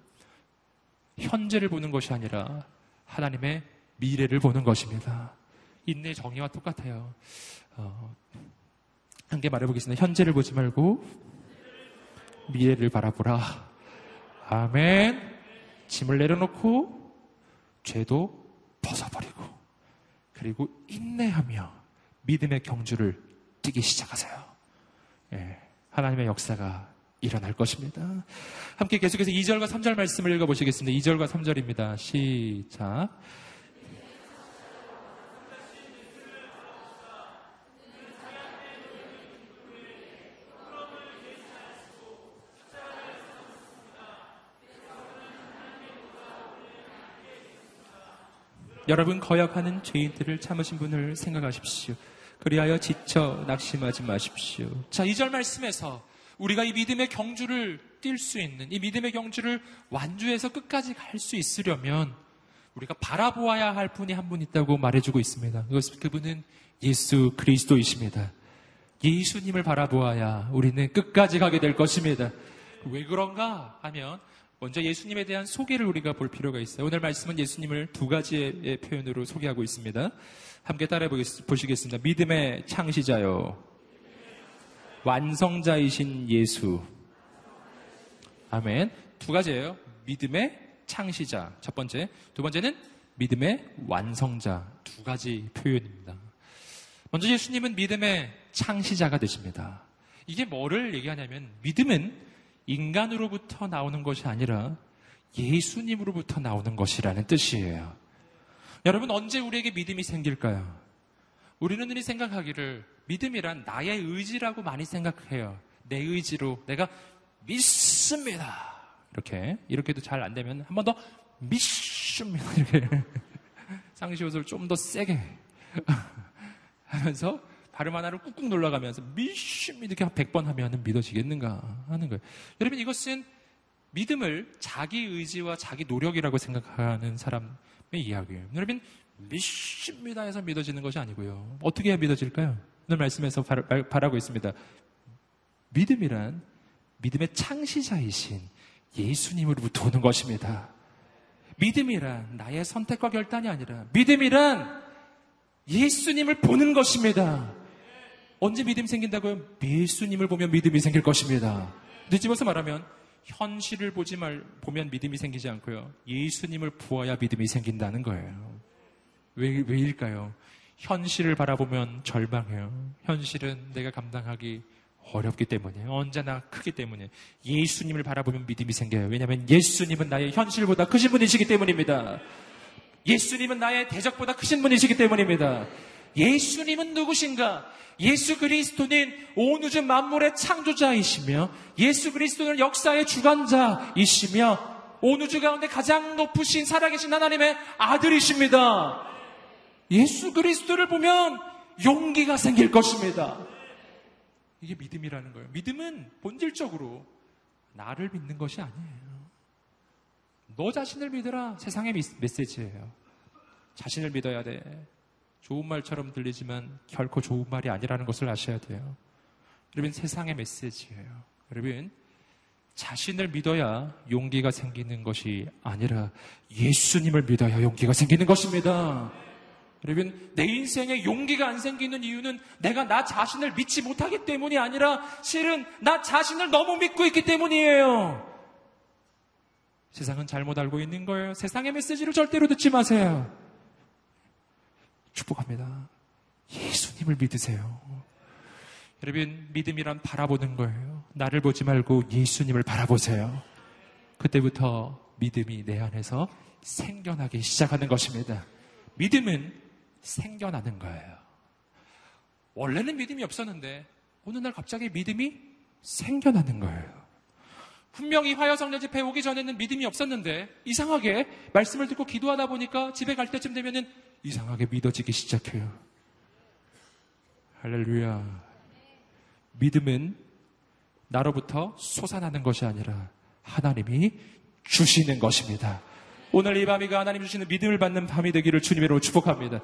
현재를 보는 것이 아니라 하나님의 미래를 보는 것입니다. 인내 정의와 똑같아요. 어, 함께 말해보겠습니다. 현재를 보지 말고 미래를 바라보라. 아멘. 짐을 내려놓고 죄도 벗어버리고 그리고 인내하며 믿음의 경주를 뛰기 시작하세요. 예, 하나님의 역사가 일어날 것입니다. 함께 계속해서 2절과 3절 말씀을 읽어보시겠습니다. 2절과 3절입니다. 시작. 여러분 거역하는 죄인들을 참으신 분을 생각하십시오. 그리하여 지쳐 낙심하지 마십시오. 자, 2절 말씀에서 우리가 이 믿음의 경주를 뛸 수 있는 이 믿음의 경주를 완주해서 끝까지 갈 수 있으려면 우리가 바라보아야 할 분이 한 분 있다고 말해주고 있습니다. 그분은 예수 그리스도이십니다. 예수님을 바라보아야 우리는 끝까지 가게 될 것입니다. 왜 그런가 하면 먼저 예수님에 대한 소개를 우리가 볼 필요가 있어요. 오늘 말씀은 예수님을 두 가지의 표현으로 소개하고 있습니다. 함께 따라해 보시겠습니다. 믿음의 창시자요. 완성자이신 예수. 아멘. 두 가지예요. 믿음의 창시자. 첫 번째. 두 번째는 믿음의 완성자. 두 가지 표현입니다. 먼저 예수님은 믿음의 창시자가 되십니다. 이게 뭐를 얘기하냐면 믿음은 인간으로부터 나오는 것이 아니라 예수님으로부터 나오는 것이라는 뜻이에요. 여러분, 언제 우리에게 믿음이 생길까요? 우리는 흔히 생각하기를 믿음이란 나의 의지라고 많이 생각해요. 내 의지로 내가 믿습니다. 이렇게, 이렇게도 잘 안 되면 한 번 더 믿습니다. 이렇게. *laughs* 상시옷을 좀 더 세게 *laughs* 하면서 발음 하나를 꾹꾹 눌러가면서 믿음 이렇게 100번 하면 믿어지겠는가 하는 거예요. 여러분 이것은 믿음을 자기 의지와 자기 노력이라고 생각하는 사람의 이야기예요. 여러분 믿습니다 해서 믿어지는 것이 아니고요. 어떻게 해야 믿어질까요? 오늘 말씀에서 바라고 있습니다. 믿음이란 믿음의 창시자이신 예수님으로부터 오는 것입니다. 믿음이란 나의 선택과 결단이 아니라 믿음이란 예수님을 보는 것입니다. 언제 믿음이 생긴다고요? 예수님을 보면 믿음이 생길 것입니다. 뒤집어서 말하면 현실을 보지 말, 보면 믿음이 생기지 않고요. 예수님을 부어야 믿음이 생긴다는 거예요. 왜, 왜일까요? 현실을 바라보면 절망해요. 현실은 내가 감당하기 어렵기 때문에 언제나 크기 때문에 예수님을 바라보면 믿음이 생겨요. 왜냐하면 예수님은 나의 현실보다 크신 분이시기 때문입니다. 예수님은 나의 대적보다 크신 분이시기 때문입니다. 예수님은 누구신가? 예수 그리스도는 온 우주 만물의 창조자이시며 예수 그리스도는 역사의 주관자이시며 온 우주 가운데 가장 높으신 살아계신 하나님의 아들이십니다. 예수 그리스도를 보면 용기가 생길 것입니다. 이게 믿음이라는 거예요. 믿음은 본질적으로 나를 믿는 것이 아니에요. 너 자신을 믿어라. 세상의 메시지예요. 자신을 믿어야 돼. 좋은 말처럼 들리지만 결코 좋은 말이 아니라는 것을 아셔야 돼요. 여러분, 세상의 메시지예요. 여러분, 자신을 믿어야 용기가 생기는 것이 아니라 예수님을 믿어야 용기가 생기는 것입니다. 여러분, 내 인생에 용기가 안 생기는 이유는 내가 나 자신을 믿지 못하기 때문이 아니라 실은 나 자신을 너무 믿고 있기 때문이에요. 세상은 잘못 알고 있는 거예요. 세상의 메시지를 절대로 듣지 마세요. 축복합니다. 예수님을 믿으세요. 여러분, 믿음이란 바라보는 거예요. 나를 보지 말고 예수님을 바라보세요. 그때부터 믿음이 내 안에서 생겨나기 시작하는 것입니다. 믿음은 생겨나는 거예요. 원래는 믿음이 없었는데 어느 날 갑자기 믿음이 생겨나는 거예요. 분명히 화요성년 집회 오기 전에는 믿음이 없었는데 이상하게 말씀을 듣고 기도하다 보니까 집에 갈 때쯤 되면은 이상하게 믿어지기 시작해요. 할렐루야. 믿음은 나로부터 솟아나는 것이 아니라 하나님이 주시는 것입니다. 오늘 이 밤이 그 하나님 주시는 믿음을 받는 밤이 되기를 주님으로 축복합니다.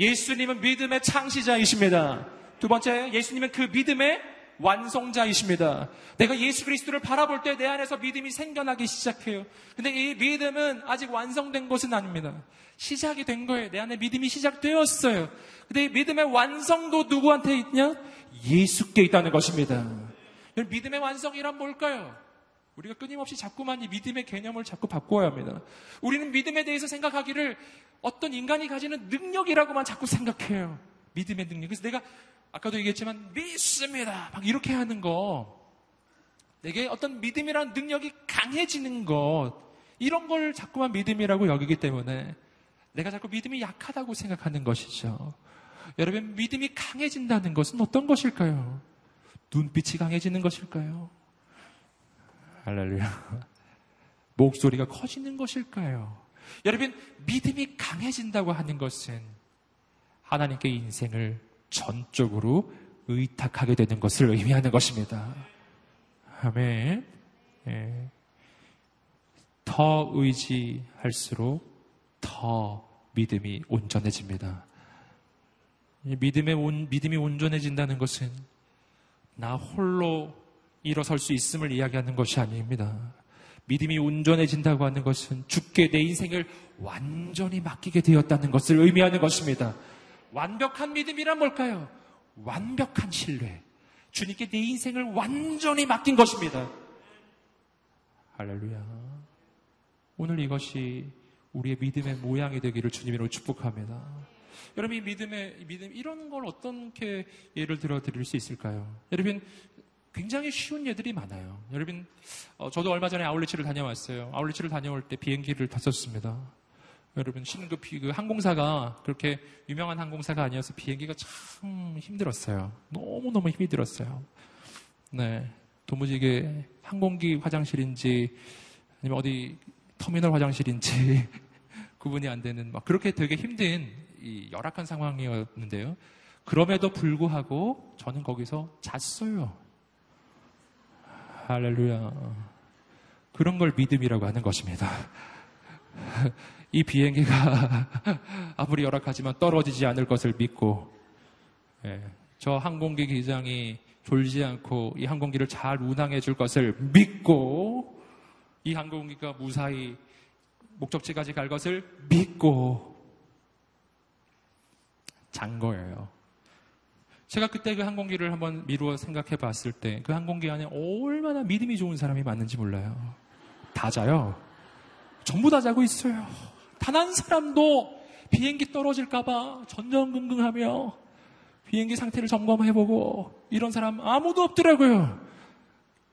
예수님은 믿음의 창시자이십니다. 두 번째, 예수님은 그 믿음의 완성자이십니다. 내가 예수 그리스도를 바라볼 때 내 안에서 믿음이 생겨나기 시작해요. 근데 이 믿음은 아직 완성된 것은 아닙니다. 시작이 된 거예요. 내 안에 믿음이 시작되었어요. 근데 이 믿음의 완성도 누구한테 있냐? 예수께 있다는 것입니다. 믿음의 완성이란 뭘까요? 우리가 끊임없이 자꾸만 이 믿음의 개념을 자꾸 바꿔야 합니다. 우리는 믿음에 대해서 생각하기를 어떤 인간이 가지는 능력이라고만 자꾸 생각해요. 믿음의 능력. 그래서 내가 아까도 얘기했지만 믿습니다. 막 이렇게 하는 거. 내게 어떤 믿음이라는 능력이 강해지는 것. 이런 걸 자꾸만 믿음이라고 여기기 때문에 내가 자꾸 믿음이 약하다고 생각하는 것이죠. 여러분, 믿음이 강해진다는 것은 어떤 것일까요? 눈빛이 강해지는 것일까요? 할렐루야. *laughs* 목소리가 커지는 것일까요? 여러분, 믿음이 강해진다고 하는 것은 하나님께 인생을 전적으로 의탁하게 되는 것을 의미하는 것입니다. 아멘. 예. 더 의지할수록 더 믿음이 온전해집니다. 믿음의 온, 믿음이 온전해진다는 것은 나 홀로 일어설 수 있음을 이야기하는 것이 아닙니다. 믿음이 온전해진다고 하는 것은 주께 내 인생을 완전히 맡기게 되었다는 것을 의미하는 것입니다. 완벽한 믿음이란 뭘까요? 완벽한 신뢰. 주님께 내 인생을 완전히 맡긴 것입니다. 할렐루야. 오늘 이것이 우리의 믿음의 모양이 되기를 주님으로 축복합니다. 여러분, 이 믿음의, 믿음, 이런 걸 어떻게 예를 들어 드릴 수 있을까요? 여러분, 굉장히 쉬운 예들이 많아요. 여러분, 어, 저도 얼마 전에 아울리치를 다녀왔어요. 아울리치를 다녀올 때 비행기를 탔었습니다. 여러분, 신급 그 항공사가 그렇게 유명한 항공사가 아니어서 비행기가 참 힘들었어요. 너무 너무 힘이 들었어요. 네. 도무지 이게 항공기 화장실인지 아니면 어디 터미널 화장실인지 *laughs* 구분이 안 되는 막 그렇게 되게 힘든 이 열악한 상황이었는데요. 그럼에도 불구하고 저는 거기서 잤어요. 할렐루야. 그런 걸 믿음이라고 하는 것입니다. *laughs* 이 비행기가 *laughs* 아무리 열악하지만 떨어지지 않을 것을 믿고, 예, 저 항공기 기장이 졸지 않고 이 항공기를 잘 운항해 줄 것을 믿고, 이 항공기가 무사히 목적지까지 갈 것을 믿고, 잔 거예요. 제가 그때 그 항공기를 한번 미루어 생각해 봤을 때 그 항공기 안에 얼마나 믿음이 좋은 사람이 많은지 몰라요. 다 자요. 전부 다 자고 있어요. 단한 사람도 비행기 떨어질까봐 전전긍긍하며 비행기 상태를 점검해보고 이런 사람 아무도 없더라고요.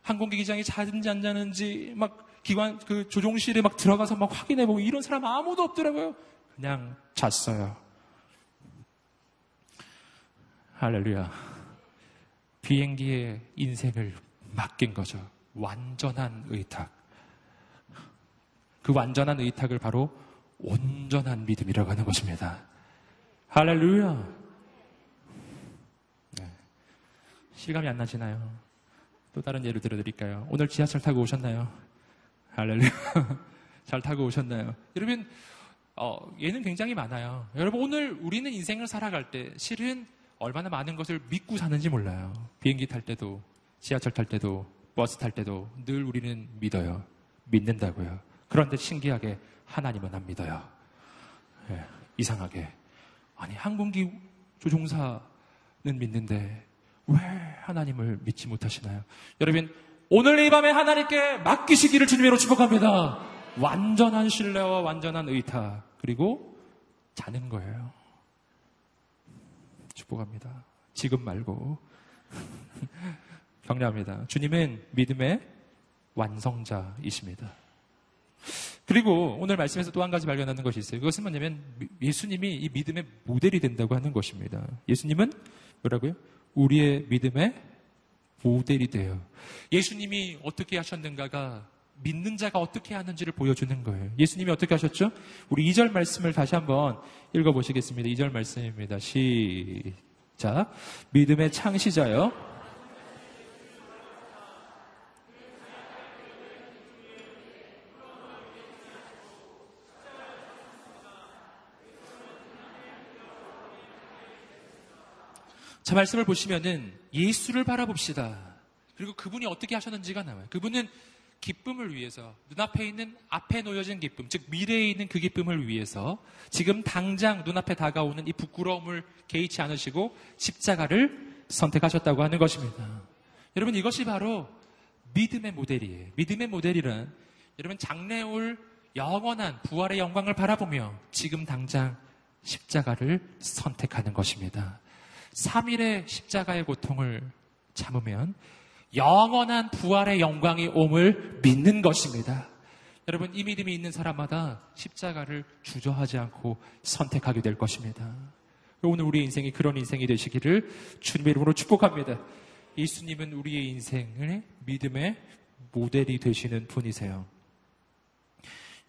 항공기 기장이 자는지 안 자는지 막 기관 그 조종실에 막 들어가서 막 확인해보고 이런 사람 아무도 없더라고요. 그냥 잤어요. 할렐루야. 비행기의 인생을 맡긴 거죠. 완전한 의탁. 그 완전한 의탁을 바로 온전한 믿음이라고 하는 것입니다. 할렐루야. 네. 실감이 안 나시나요? 또 다른 예를 들어드릴까요? 오늘 지하철 타고 오셨나요? 할렐루야. *laughs* 잘 타고 오셨나요? 여러분, 어, 예는 굉장히 많아요. 여러분, 오늘 우리는 인생을 살아갈 때 실은 얼마나 많은 것을 믿고 사는지 몰라요. 비행기 탈 때도, 지하철 탈 때도, 버스 탈 때도 늘 우리는 믿어요. 믿는다고요. 그런데 신기하게 하나님은 안 믿어요. 예, 이상하게. 아니, 항공기 조종사는 믿는데 왜 하나님을 믿지 못하시나요? 여러분, 오늘 이 밤에 하나님께 맡기시기를 주님으로 축복합니다. 완전한 신뢰와 완전한 의타, 그리고 자는 거예요. 축복합니다. 지금 말고. *laughs* 격려합니다. 주님은 믿음의 완성자이십니다. 그리고 오늘 말씀에서 또 한 가지 발견하는 것이 있어요. 그것은 뭐냐면 예수님이 이 믿음의 모델이 된다고 하는 것입니다. 예수님은 뭐라고요? 우리의 믿음의 모델이 돼요. 예수님이 어떻게 하셨는가가 믿는 자가 어떻게 하는지를 보여주는 거예요. 예수님이 어떻게 하셨죠? 우리 2절 말씀을 다시 한번 읽어보시겠습니다. 2절 말씀입니다. 시작. 믿음의 창시자요. 자, 말씀을 보시면은 예수를 바라봅시다. 그리고 그분이 어떻게 하셨는지가 나와요. 그분은 기쁨을 위해서 눈앞에 있는 앞에 놓여진 기쁨, 즉 미래에 있는 그 기쁨을 위해서 지금 당장 눈앞에 다가오는 이 부끄러움을 개의치 않으시고 십자가를 선택하셨다고 하는 것입니다. 여러분 이것이 바로 믿음의 모델이에요. 믿음의 모델이란 여러분 장래 올 영원한 부활의 영광을 바라보며 지금 당장 십자가를 선택하는 것입니다. 3일의 십자가의 고통을 참으면 영원한 부활의 영광이 옴을 믿는 것입니다. 여러분, 이 믿음이 있는 사람마다 십자가를 주저하지 않고 선택하게 될 것입니다. 오늘 우리의 인생이 그런 인생이 되시기를 주님의 이름으로 축복합니다. 예수님은 우리의 인생의 믿음의 모델이 되시는 분이세요.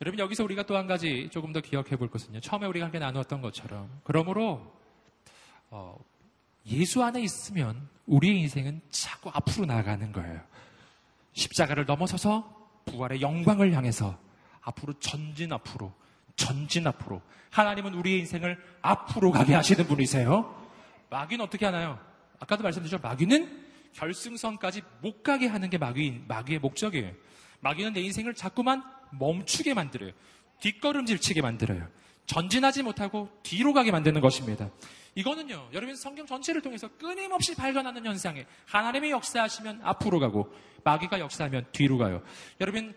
여러분, 여기서 우리가 또 한 가지 조금 더 기억해 볼 것은요. 처음에 우리가 함께 나누었던 것처럼. 그러므로, 어, 예수 안에 있으면 우리의 인생은 자꾸 앞으로 나아가는 거예요. 십자가를 넘어서서 부활의 영광을 향해서 앞으로 전진 앞으로 전진 앞으로 하나님은 우리의 인생을 앞으로 가게 하시는 분이세요. 마귀는 어떻게 하나요? 아까도 말씀드렸죠. 마귀는 결승선까지 못 가게 하는 게 마귀, 마귀의 목적이에요. 마귀는 내 인생을 자꾸만 멈추게 만들어요. 뒷걸음질 치게 만들어요. 전진하지 못하고 뒤로 가게 만드는 것입니다. 이거는요, 여러분 성경 전체를 통해서 끊임없이 발견하는 현상에 하나님의 역사하시면 앞으로 가고 마귀가 역사하면 뒤로 가요. 여러분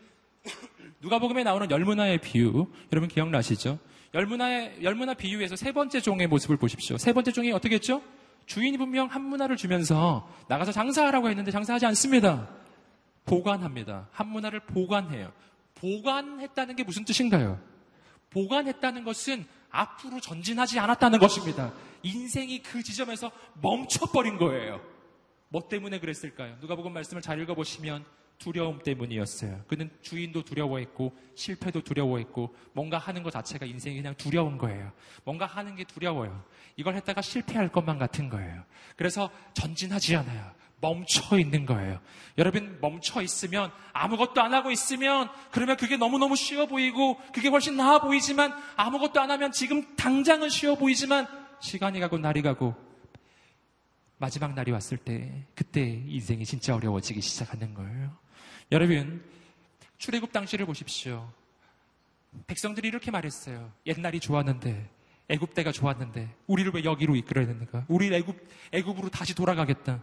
누가복음에 나오는 열문화의 비유, 여러분 기억나시죠? 열문화의 열문화 비유에서 세 번째 종의 모습을 보십시오. 세 번째 종이 어떻게 했죠? 주인이 분명 한 문화를 주면서 나가서 장사하라고 했는데 장사하지 않습니다. 보관합니다. 한 문화를 보관해요. 보관했다는 게 무슨 뜻인가요? 보관했다는 것은 앞으로 전진하지 않았다는 것입니다. 인생이 그 지점에서 멈춰버린 거예요. 뭐 때문에 그랬을까요? 누가 보건 말씀을 잘 읽어보시면 두려움 때문이었어요. 그는 주인도 두려워했고 실패도 두려워했고 뭔가 하는 것 자체가 인생이 그냥 두려운 거예요. 뭔가 하는 게 두려워요. 이걸 했다가 실패할 것만 같은 거예요. 그래서 전진하지 않아요. 멈춰 있는 거예요. 여러분, 멈춰 있으면, 아무것도 안 하고 있으면, 그러면 그게 너무너무 쉬워 보이고, 그게 훨씬 나아 보이지만, 아무것도 안 하면 지금 당장은 쉬워 보이지만, 시간이 가고 날이 가고, 마지막 날이 왔을 때, 그때 인생이 진짜 어려워지기 시작하는 거예요. 여러분, 출애굽 당시를 보십시오. 백성들이 이렇게 말했어요. 옛날이 좋았는데, 애굽 때가 좋았는데 우리를 왜 여기로 이끌어야 되는가? 우리 애굽 애굽으로 다시 돌아가겠다.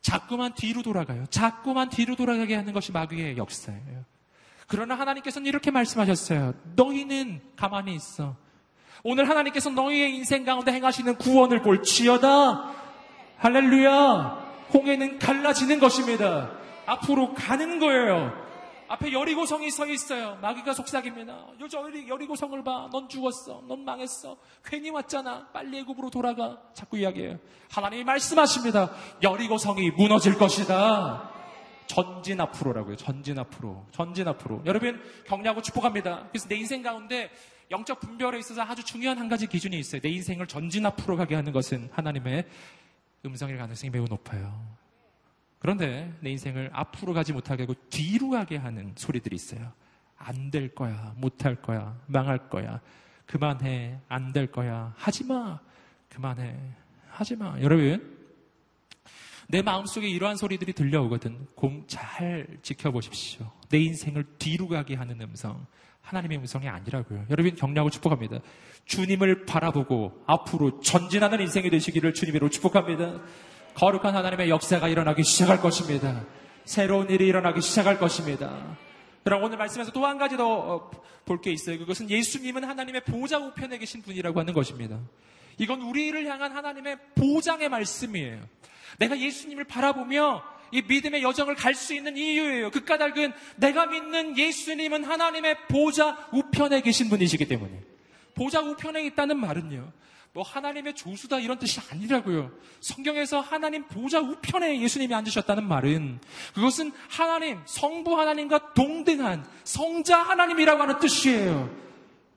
자꾸만 뒤로 돌아가요. 자꾸만 뒤로 돌아가게 하는 것이 마귀의 역사예요. 그러나 하나님께서는 이렇게 말씀하셨어요. 너희는 가만히 있어. 오늘 하나님께서 너희의 인생 가운데 행하시는 구원을 볼지어다. 할렐루야. 홍해는 갈라지는 것입니다. 앞으로 가는 거예요. 앞에 여리고성이 서 있어요. 마귀가 속삭입니다. 요저 여리고성을 봐. 넌 죽었어. 넌 망했어. 괜히 왔잖아. 빨리 애굽으로 돌아가. 자꾸 이야기해요. 하나님이 말씀하십니다. 여리고성이 무너질 것이다. 전진 앞으로라고요. 전진 앞으로. 전진 앞으로. 여러분 격려하고 축복합니다. 그래서 내 인생 가운데 영적 분별에 있어서 아주 중요한 한 가지 기준이 있어요. 내 인생을 전진 앞으로 가게 하는 것은 하나님의 음성일 가능성이 매우 높아요. 그런데 내 인생을 앞으로 가지 못하게 하고 뒤로 가게 하는 소리들이 있어요. 안 될 거야. 못할 거야. 망할 거야. 그만해. 안 될 거야. 하지 마. 그만해. 하지 마. 여러분, 내 마음속에 이러한 소리들이 들려오거든. 공 잘 지켜보십시오. 내 인생을 뒤로 가게 하는 음성. 하나님의 음성이 아니라고요. 여러분 격려하고 축복합니다. 주님을 바라보고 앞으로 전진하는 인생이 되시기를 주님으로 축복합니다. 거룩한 하나님의 역사가 일어나기 시작할 것입니다. 새로운 일이 일어나기 시작할 것입니다. 그럼 오늘 말씀에서 또 한 가지 더 볼 게 있어요. 그것은 예수님은 하나님의 보좌 우편에 계신 분이라고 하는 것입니다. 이건 우리를 향한 하나님의 보장의 말씀이에요. 내가 예수님을 바라보며 이 믿음의 여정을 갈 수 있는 이유예요. 그 까닭은 내가 믿는 예수님은 하나님의 보좌 우편에 계신 분이시기 때문에. 보좌 우편에 있다는 말은요. 뭐 하나님의 조수다 이런 뜻이 아니라고요. 성경에서 하나님 보좌 우편에 예수님이 앉으셨다는 말은 그것은 하나님, 성부 하나님과 동등한 성자 하나님이라고 하는 뜻이에요.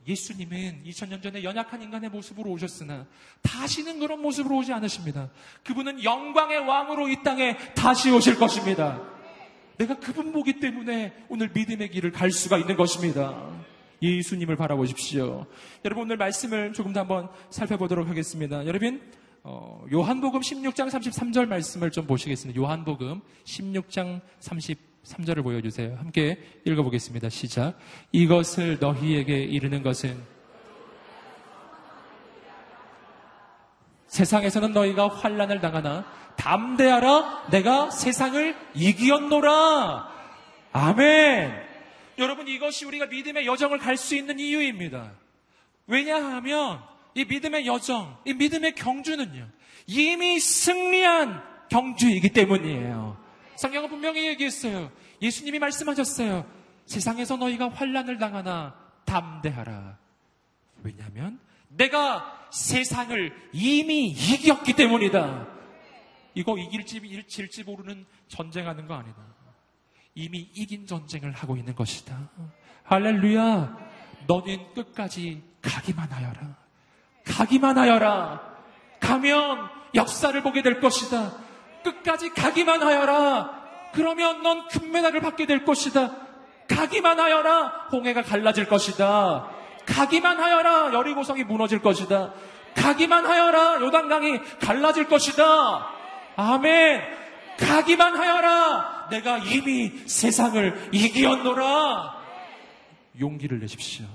예수님은 2000년 전에 연약한 인간의 모습으로 오셨으나 다시는 그런 모습으로 오지 않으십니다. 그분은 영광의 왕으로 이 땅에 다시 오실 것입니다. 내가 그분 보기 때문에 오늘 믿음의 길을 갈 수가 있는 것입니다. 예수님을 바라보십시오. 여러분 오늘 말씀을 조금 더 한번 살펴보도록 하겠습니다. 여러분 어, 요한복음 16장 33절 말씀을 좀 보시겠습니다. 요한복음 16장 33절을 보여주세요. 함께 읽어보겠습니다. 시작. 이것을 너희에게 이르는 것은 세상에서는 너희가 환란을 당하나 담대하라 내가 세상을 이기었노라. 아멘. 여러분 이것이 우리가 믿음의 여정을 갈 수 있는 이유입니다. 왜냐하면 이 믿음의 여정, 이 믿음의 경주는요. 이미 승리한 경주이기 때문이에요. 성경은 분명히 얘기했어요. 예수님이 말씀하셨어요. 세상에서 너희가 환란을 당하나 담대하라. 왜냐하면 내가 세상을 이미 이겼기 때문이다. 이거 이길지 잃질지 모르는 전쟁하는 거 아니다. 이미 이긴 전쟁을 하고 있는 것이다. 할렐루야. 너는 끝까지 가기만 하여라. 가기만 하여라. 가면 역사를 보게 될 것이다. 끝까지 가기만 하여라. 그러면 넌 금메달을 받게 될 것이다. 가기만 하여라. 홍해가 갈라질 것이다. 가기만 하여라. 여리고성이 무너질 것이다. 가기만 하여라. 요단강이 갈라질 것이다. 아멘. 가기만 하여라. 내가 이미 세상을 이기었노라. 용기를 내십시오.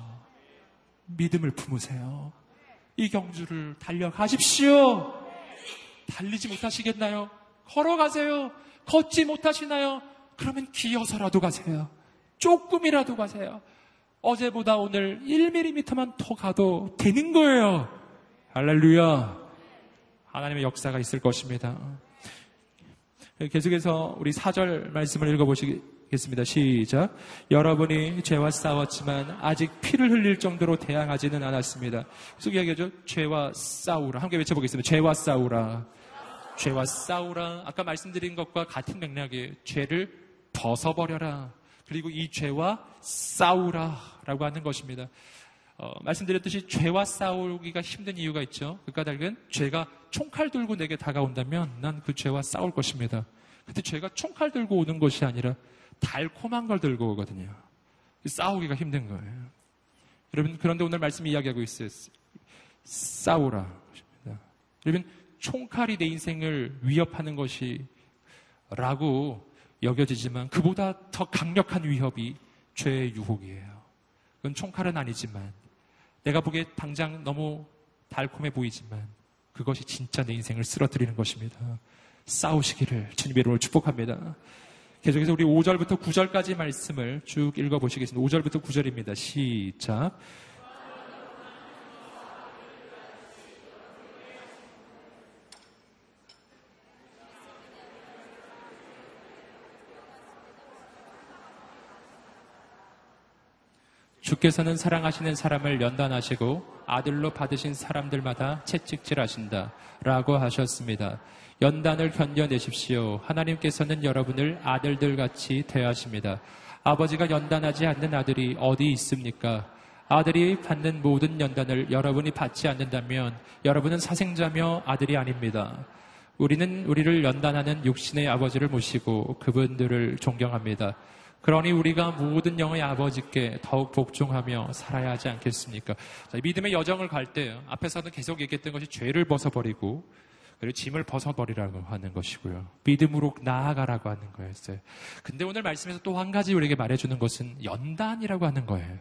믿음을 품으세요. 이 경주를 달려가십시오. 달리지 못하시겠나요? 걸어가세요. 걷지 못하시나요? 그러면 기어서라도 가세요. 조금이라도 가세요. 어제보다 오늘 1mm만 더 가도 되는 거예요. 할렐루야. 하나님의 역사가 있을 것입니다. 계속해서 우리 4절 말씀을 읽어보시겠습니다. 시작. 여러분이 죄와 싸웠지만 아직 피를 흘릴 정도로 대항하지는 않았습니다. 계속 이야기하죠. 죄와 싸우라. 함께 외쳐보겠습니다. 죄와 싸우라. 죄와 싸우라. 아까 말씀드린 것과 같은 맥락이에요. 죄를 벗어버려라. 그리고 이 죄와 싸우라. 라고 하는 것입니다. 어, 말씀드렸듯이 죄와 싸우기가 힘든 이유가 있죠. 그 까닭은 죄가 총칼 들고 내게 다가온다면 난 그 죄와 싸울 것입니다. 근데 죄가 총칼 들고 오는 것이 아니라 달콤한 걸 들고 오거든요. 싸우기가 힘든 거예요. 여러분, 그런데 오늘 말씀 이야기하고 있어요. 싸우라. 여러분, 총칼이 내 인생을 위협하는 것이 라고 여겨지지만 그보다 더 강력한 위협이 죄의 유혹이에요. 그건 총칼은 아니지만 내가 보기에 당장 너무 달콤해 보이지만 그것이 진짜 내 인생을 쓰러뜨리는 것입니다. 싸우시기를 주님의 이름으로 축복합니다. 계속해서 우리 5절부터 9절까지 말씀을 쭉 읽어보시겠습니다. 5절부터 9절입니다. 시작. 주께서는 사랑하시는 사람을 연단하시고 아들로 받으신 사람들마다 채찍질하신다. 라고 하셨습니다. 연단을 견뎌내십시오. 하나님께서는 여러분을 아들들 같이 대하십니다. 아버지가 연단하지 않는 아들이 어디 있습니까? 아들이 받는 모든 연단을 여러분이 받지 않는다면 여러분은 사생자며 아들이 아닙니다. 우리는 우리를 연단하는 육신의 아버지를 모시고 그분들을 존경합니다. 그러니 우리가 모든 영의 아버지께 더욱 복종하며 살아야 하지 않겠습니까? 자, 믿음의 여정을 갈 때 앞에서는 계속 얘기했던 것이 죄를 벗어버리고 그리고 짐을 벗어버리라고 하는 것이고요. 믿음으로 나아가라고 하는 거였어요. 근데 오늘 말씀에서 또 한 가지 우리에게 말해주는 것은 연단이라고 하는 거예요.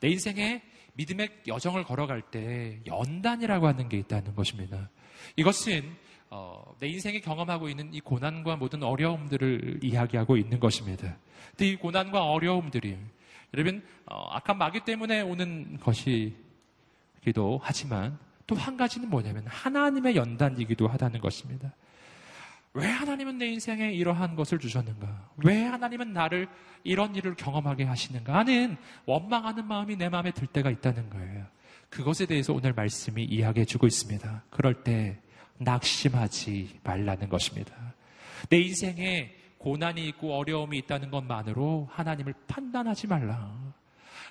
내 인생에 믿음의 여정을 걸어갈 때 연단이라고 하는 게 있다는 것입니다. 이것은 어, 내 인생에 경험하고 있는 이 고난과 모든 어려움들을 이야기하고 있는 것입니다. 근데 이 고난과 어려움들이 여러분 어, 악한 마귀 때문에 오는 것이기도 하지만 또 한 가지는 뭐냐면 하나님의 연단이기도 하다는 것입니다. 왜 하나님은 내 인생에 이러한 것을 주셨는가? 왜 하나님은 나를 이런 일을 경험하게 하시는가? 하는 원망하는 마음이 내 마음에 들 때가 있다는 거예요. 그것에 대해서 오늘 말씀이 이야기해 주고 있습니다. 그럴 때 낙심하지 말라는 것입니다. 내 인생에 고난이 있고 어려움이 있다는 것만으로 하나님을 판단하지 말라.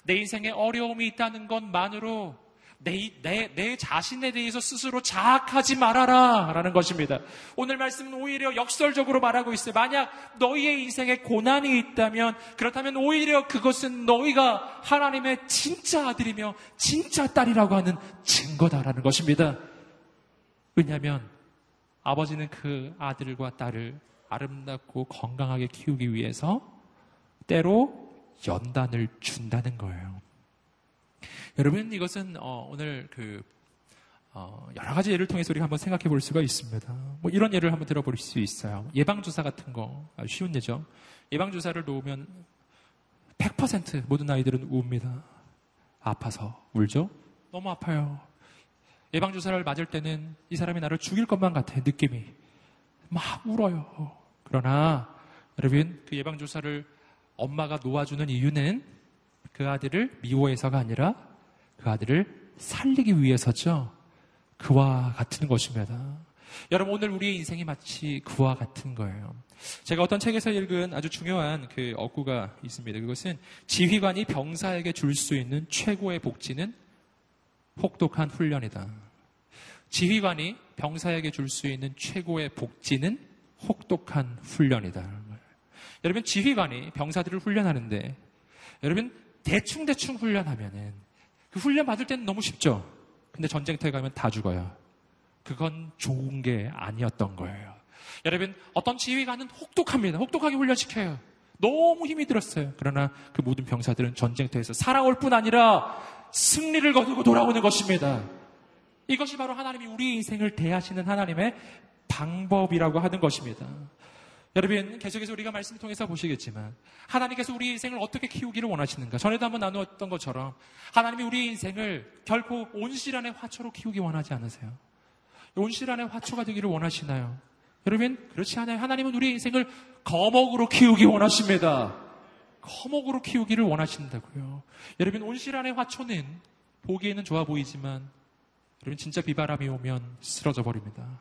내 인생에 어려움이 있다는 것만으로 내, 내, 내 자신에 대해서 스스로 자학하지 말아라. 라는 것입니다. 오늘 말씀은 오히려 역설적으로 말하고 있어요. 만약 너희의 인생에 고난이 있다면, 그렇다면 오히려 그것은 너희가 하나님의 진짜 아들이며 진짜 딸이라고 하는 증거다라는 것입니다. 왜냐하면 아버지는 그 아들과 딸을 아름답고 건강하게 키우기 위해서 때로 연단을 준다는 거예요. 여러분 이것은 어, 오늘 그 어, 여러 가지 예를 통해서 우리가 한번 생각해 볼 수가 있습니다. 뭐 이런 예를 한번 들어볼 수 있어요. 예방 주사 같은 거 쉬운 예죠. 예방 주사를 놓으면 100% 모든 아이들은 웁니다. 아파서 울죠. 너무 아파요. 예방 주사를 맞을 때는 이 사람이 나를 죽일 것만 같아 느낌이 막 울어요. 그러나 여러분 그 예방 주사를 엄마가 놓아주는 이유는 그 아들을 미워해서가 아니라 그 아들을 살리기 위해서죠. 그와 같은 것입니다. 여러분 오늘 우리의 인생이 마치 그와 같은 거예요. 제가 어떤 책에서 읽은 아주 중요한 그 어구가 있습니다. 그것은 지휘관이 병사에게 줄 수 있는 최고의 복지는 혹독한 훈련이다. 지휘관이 병사에게 줄 수 있는 최고의 복지는 혹독한 훈련이다. 여러분 지휘관이 병사들을 훈련하는데 여러분 대충 대충 훈련하면은 그 훈련 받을 때는 너무 쉽죠. 근데 전쟁터에 가면 다 죽어요. 그건 좋은 게 아니었던 거예요. 여러분 어떤 지휘관은 혹독합니다. 혹독하게 훈련시켜요. 너무 힘이 들었어요. 그러나 그 모든 병사들은 전쟁터에서 살아올 뿐 아니라 승리를 거두고 돌아오는 것입니다. 이것이 바로 하나님이 우리 인생을 대하시는 하나님의 방법이라고 하는 것입니다. 여러분, 계속해서 우리가 말씀을 통해서 보시겠지만, 하나님께서 우리 인생을 어떻게 키우기를 원하시는가? 전에도 한번 나누었던 것처럼, 하나님이 우리 인생을 결코 온실안의 화초로 키우기 원하지 않으세요. 온실안의 화초가 되기를 원하시나요? 여러분, 그렇지 않아요. 하나님은 우리 인생을 거목으로 키우기 원하십니다. 거목으로 키우기를 원하신다고요. 여러분, 온실안의 화초는 보기에는 좋아 보이지만, 여러분, 진짜 비바람이 오면 쓰러져 버립니다.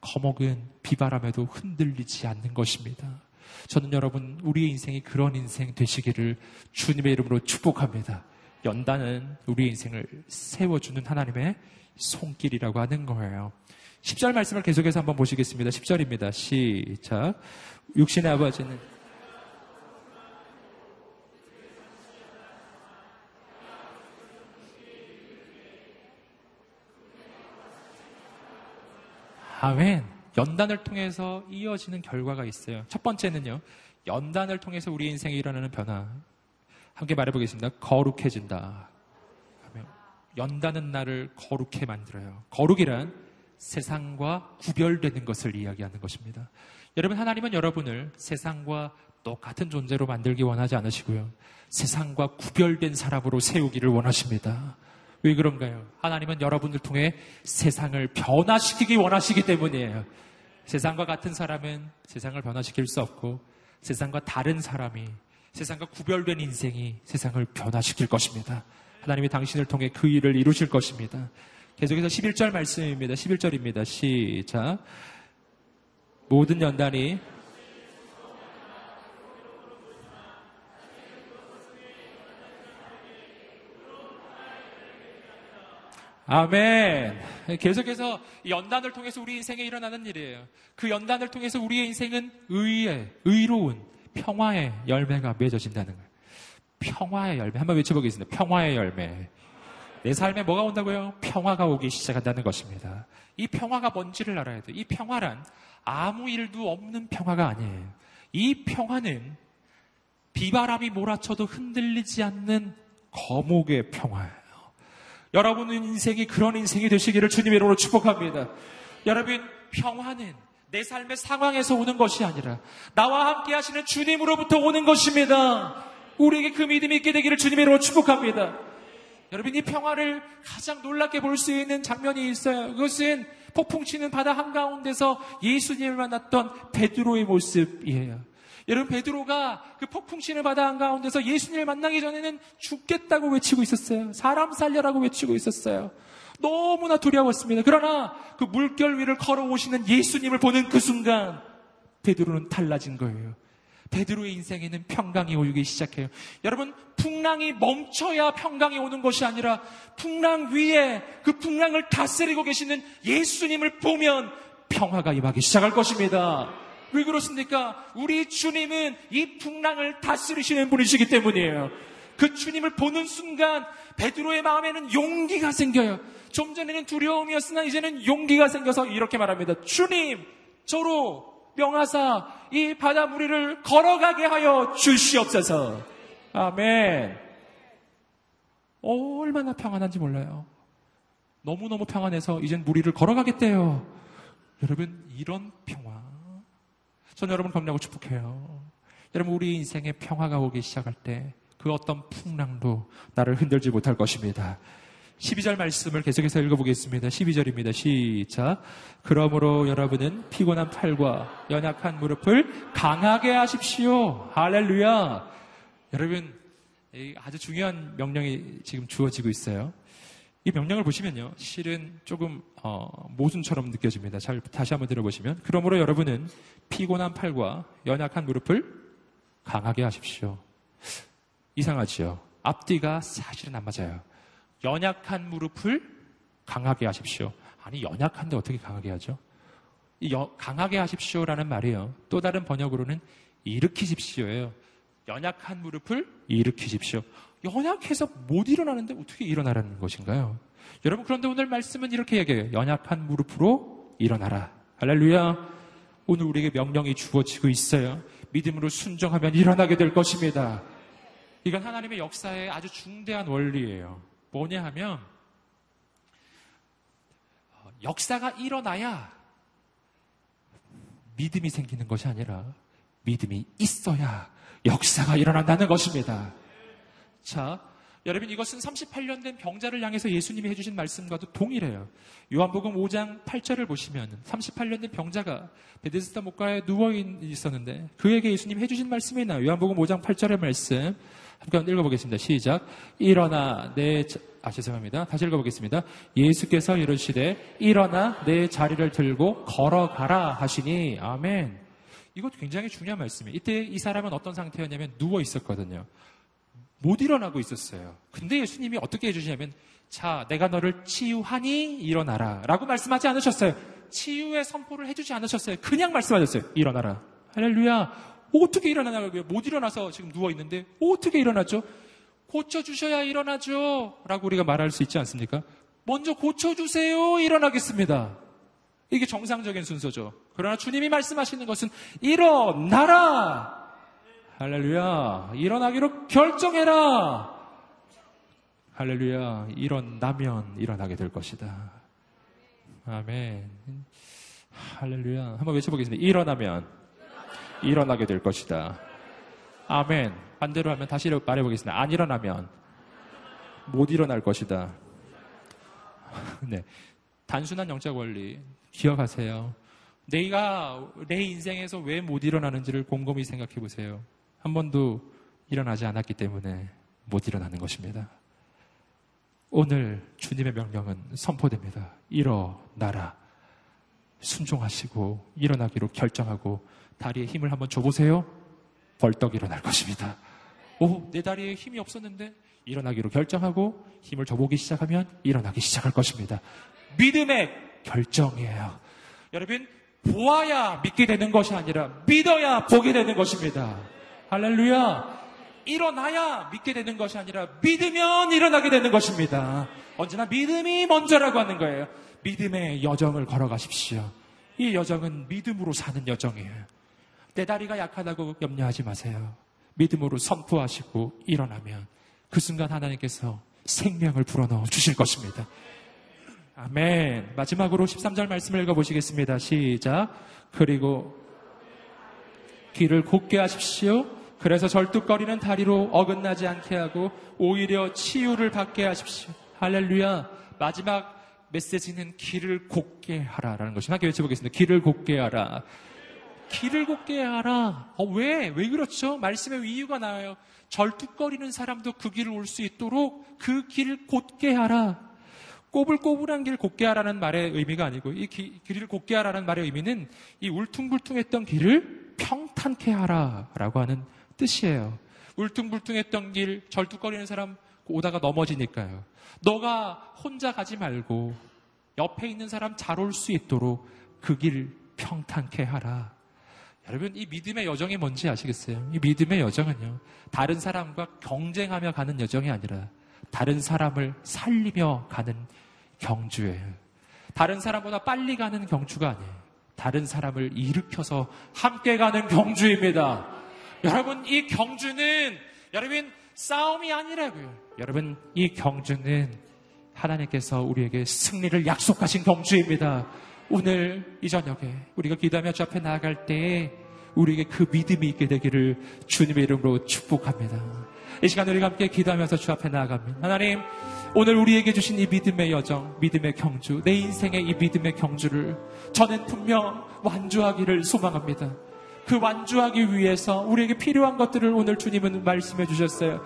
거목은 비바람에도 흔들리지 않는 것입니다. 저는 여러분, 우리의 인생이 그런 인생 되시기를 주님의 이름으로 축복합니다. 연단은 우리의 인생을 세워주는 하나님의 손길이라고 하는 거예요. 10절 말씀을 계속해서 한번 보시겠습니다. 10절입니다. 시작. 육신의 아버지는 아멘. 연단을 통해서 이어지는 결과가 있어요. 첫 번째는요. 연단을 통해서 우리 인생에 일어나는 변화. 함께 말해보겠습니다. 거룩해진다. 연다는 날을 거룩해 만들어요. 거룩이란 세상과 구별되는 것을 이야기하는 것입니다. 여러분, 하나님은 여러분을 세상과 똑같은 존재로 만들기 원하지 않으시고요. 세상과 구별된 사람으로 세우기를 원하십니다. 왜 그런가요? 하나님은 여러분들 통해 세상을 변화시키기 원하시기 때문이에요. 세상과 같은 사람은 세상을 변화시킬 수 없고 세상과 다른 사람이 세상과 구별된 인생이 세상을 변화시킬 것입니다. 하나님이 당신을 통해 그 일을 이루실 것입니다. 계속해서 11절 말씀입니다. 11절입니다. 시작. 모든 연단이 아멘. 계속해서 연단을 통해서 우리 인생에 일어나는 일이에요. 그 연단을 통해서 우리의 인생은 의의, 의로운, 평화의 열매가 맺어진다는 거예요. 평화의 열매. 한번 외쳐보겠습니다. 평화의 열매. 내 삶에 뭐가 온다고요? 평화가 오기 시작한다는 것입니다. 이 평화가 뭔지를 알아야 돼요. 이 평화란 아무 일도 없는 평화가 아니에요. 이 평화는 비바람이 몰아쳐도 흔들리지 않는 거목의 평화예요. 여러분 인생이 그런 인생이 되시기를 주님의 이름으로 축복합니다. 여러분 평화는 내 삶의 상황에서 오는 것이 아니라 나와 함께 하시는 주님으로부터 오는 것입니다. 우리에게 그 믿음이 있게 되기를 주님의 이름으로 축복합니다. 여러분 이 평화를 가장 놀랍게 볼 수 있는 장면이 있어요. 그것은 폭풍 치는 바다 한가운데서 예수님을 만났던 베드로의 모습이에요. 여러분 베드로가 그 폭풍 치는 바다 한가운데서 예수님을 만나기 전에는 죽겠다고 외치고 있었어요. 사람 살려라고 외치고 있었어요. 너무나 두려웠습니다. 그러나 그 물결 위를 걸어오시는 예수님을 보는 그 순간 베드로는 달라진 거예요. 베드로의 인생에는 평강이 오기 시작해요. 여러분, 풍랑이 멈춰야 평강이 오는 것이 아니라 풍랑 위에 그 풍랑을 다스리고 계시는 예수님을 보면 평화가 임하기 시작할 것입니다. 왜 그렇습니까? 우리 주님은 이 풍랑을 다스리시는 분이시기 때문이에요. 그 주님을 보는 순간 베드로의 마음에는 용기가 생겨요. 좀 전에는 두려움이었으나 이제는 용기가 생겨서 이렇게 말합니다. 주님, 저로 명하사 이 바다 무리를 걸어가게 하여 주시옵소서. 아멘. 얼마나 평안한지 몰라요. 너무너무 평안해서 이젠 무리를 걸어가겠대요. 여러분, 이런 평화. 저는 여러분 겁나고 축복해요. 여러분, 우리 인생에 평화가 오기 시작할 때 그 어떤 풍랑도 나를 흔들지 못할 것입니다. 12절 말씀을 계속해서 읽어보겠습니다. 12절입니다. 시작. 그러므로 여러분은 피곤한 팔과 연약한 무릎을 강하게 하십시오. 할렐루야. 여러분, 아주 중요한 명령이 지금 주어지고 있어요. 이 명령을 보시면요. 실은 조금 어, 모순처럼 느껴집니다. 잘 다시 한번 들어보시면. 그러므로 여러분은 피곤한 팔과 연약한 무릎을 강하게 하십시오. 이상하지요. 앞뒤가 사실은 안 맞아요. 연약한 무릎을 강하게 하십시오. 아니, 연약한데 어떻게 강하게 하죠? 이 여, 강하게 하십시오라는 말이에요. 또 다른 번역으로는 일으키십시오예요. 연약한 무릎을 일으키십시오. 연약해서 못 일어나는데 어떻게 일어나라는 것인가요? 여러분, 그런데 오늘 말씀은 이렇게 얘기해요. 연약한 무릎으로 일어나라. 할렐루야. 오늘 우리에게 명령이 주어지고 있어요. 믿음으로 순종하면 일어나게 될 것입니다. 이건 하나님의 역사의 아주 중대한 원리예요. 뭐냐 하면 어, 역사가 일어나야 믿음이 생기는 것이 아니라 믿음이 있어야 역사가 일어난다는 것입니다. 자, 여러분 이것은 38년 된 병자를 향해서 예수님이 해주신 말씀과도 동일해요. 요한복음 5장 8절을 보시면 38년 된 병자가 베데스다 목가에 누워 있었는데 그에게 예수님 해주신 말씀이 나요. 요한복음 5장 8절의 말씀 함께 읽어보겠습니다. 시작. 일어나 내 아, 죄송합니다. 다시 읽어보겠습니다. 예수께서 이르시되 일어나 내 자리를 들고 걸어가라 하시니 아멘. 이것 굉장히 중요한 말씀이에요. 이때 이 사람은 어떤 상태였냐면 누워 있었거든요. 못 일어나고 있었어요. 근데 예수님이 어떻게 해주시냐면 자, 내가 너를 치유하니 일어나라 라고 말씀하지 않으셨어요. 치유의 선포를 해주지 않으셨어요. 그냥 말씀하셨어요. 일어나라. 할렐루야. 어떻게 일어나냐고요? 못 일어나서 지금 누워 있는데 어떻게 일어나죠? 고쳐주셔야 일어나죠. 라고 우리가 말할 수 있지 않습니까? 먼저 고쳐주세요. 일어나겠습니다. 이게 정상적인 순서죠. 그러나 주님이 말씀하시는 것은 일어나라. 할렐루야. 일어나기로 결정해라. 할렐루야. 일어나면 일어나게 될 것이다. 아멘. 할렐루야. 한번 외쳐보겠습니다. 일어나면 일어나게 될 것이다. 아멘. 반대로 하면 다시 말해보겠습니다. 안 일어나면 못 일어날 것이다. *laughs* 네. 단순한 영적 원리 기억하세요. 내가 내 인생에서 왜 못 일어나는지를 곰곰이 생각해 보세요. 한 번도 일어나지 않았기 때문에 못 일어나는 것입니다. 오늘 주님의 명령은 선포됩니다. 일어나라. 순종하시고 일어나기로 결정하고 다리에 힘을 한번 줘보세요. 벌떡 일어날 것입니다. 오, 내 다리에 힘이 없었는데 일어나기로 결정하고 힘을 줘보기 시작하면 일어나기 시작할 것입니다. 믿음의 결정이에요. 여러분, 보아야 믿게 되는 것이 아니라 믿어야 보게 되는 것입니다. 할렐루야. 일어나야 믿게 되는 것이 아니라 믿으면 일어나게 되는 것입니다. 언제나 믿음이 먼저라고 하는 거예요. 믿음의 여정을 걸어가십시오. 이 여정은 믿음으로 사는 여정이에요. 내 다리가 약하다고 염려하지 마세요. 믿음으로 선포하시고 일어나면 그 순간 하나님께서 생명을 불어넣어 주실 것입니다. 아멘. 마지막으로 13절 말씀을 읽어보시겠습니다. 시작. 그리고 길을 곧게 하십시오. 그래서 절뚝거리는 다리로 어긋나지 않게 하고 오히려 치유를 받게 하십시오. 할렐루야. 마지막 메시지는 길을 곧게 하라라는 것이 함께 외쳐보겠습니다. 길을 곧게 하라. 길을 곧게 하라. 어, 왜? 왜 그렇죠? 말씀의 이유가 나와요. 절뚝거리는 사람도 그 길을 올 수 있도록 그 길을 곧게 하라. 꼬불꼬불한 길 곧게 하라는 말의 의미가 아니고 이 기, 길을 곧게 하라는 말의 의미는 이 울퉁불퉁했던 길을 평탄케 하라라고 하는 뜻이에요. 울퉁불퉁했던 길, 절뚝거리는 사람 오다가 넘어지니까요. 너가 혼자 가지 말고 옆에 있는 사람 잘 올 수 있도록 그 길 평탄케 하라. 여러분, 이 믿음의 여정이 뭔지 아시겠어요? 이 믿음의 여정은요, 다른 사람과 경쟁하며 가는 여정이 아니라 다른 사람을 살리며 가는 경주예요. 다른 사람보다 빨리 가는 경주가 아니에요. 다른 사람을 일으켜서 함께 가는 경주입니다. 여러분, 이 경주는, 여러분, 싸움이 아니라고요. 여러분, 이 경주는 하나님께서 우리에게 승리를 약속하신 경주입니다. 오늘 이 저녁에 우리가 기도하며 주 앞에 나아갈 때 우리에게 그 믿음이 있게 되기를 주님의 이름으로 축복합니다. 이 시간 우리가 함께 기도하면서 주 앞에 나아갑니다. 하나님, 오늘 우리에게 주신 이 믿음의 여정, 믿음의 경주, 내 인생의 이 믿음의 경주를 저는 분명 완주하기를 소망합니다. 그 완주하기 위해서 우리에게 필요한 것들을 오늘 주님은 말씀해 주셨어요.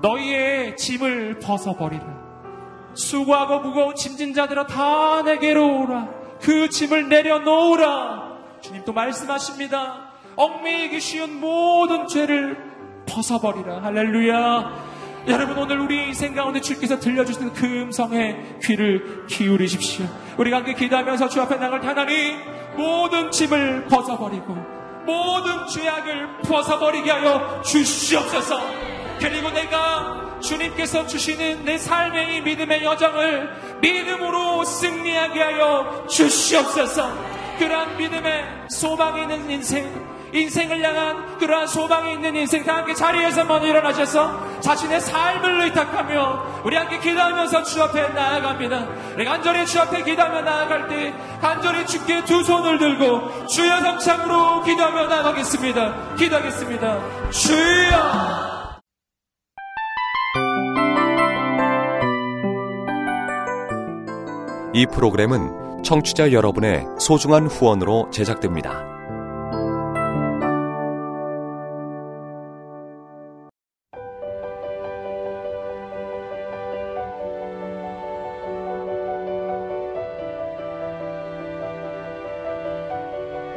너희의 짐을 벗어버리라. 수고하고 무거운 짐진 자들아 다 내게로 오라. 그 짐을 내려놓으라. 주님 또 말씀하십니다. 얽매이기 쉬운 모든 죄를 벗어버리라. 할렐루야. 여러분 오늘 우리 인생 가운데 주께서 들려주시는 그 음성에 귀를 기울이십시오. 우리가 함께 기도하면서 주 앞에 나갈 때 하나님 모든 짐을 벗어버리고 모든 죄악을 벗어버리게 하여 주시옵소서. 그리고 내가 주님께서 주시는 내 삶의 이 믿음의 여정을 믿음으로 승리하게 하여 주시옵소서. 그러한 믿음의 소망이 있는 인생, 인생을 향한 그러한 소망이 있는 인생 다 함께 자리에서 먼저 일어나셔서 자신의 삶을 의탁하며 우리 함께 기도하면서 주 앞에 나아갑니다. 우리 간절히 주 앞에 기도하며 나아갈 때 간절히 주께 두 손을 들고 주여 성창으로 기도하며 나아가겠습니다. 기도하겠습니다. 주여! 이 프로그램은 청취자 여러분의 소중한 후원으로 제작됩니다.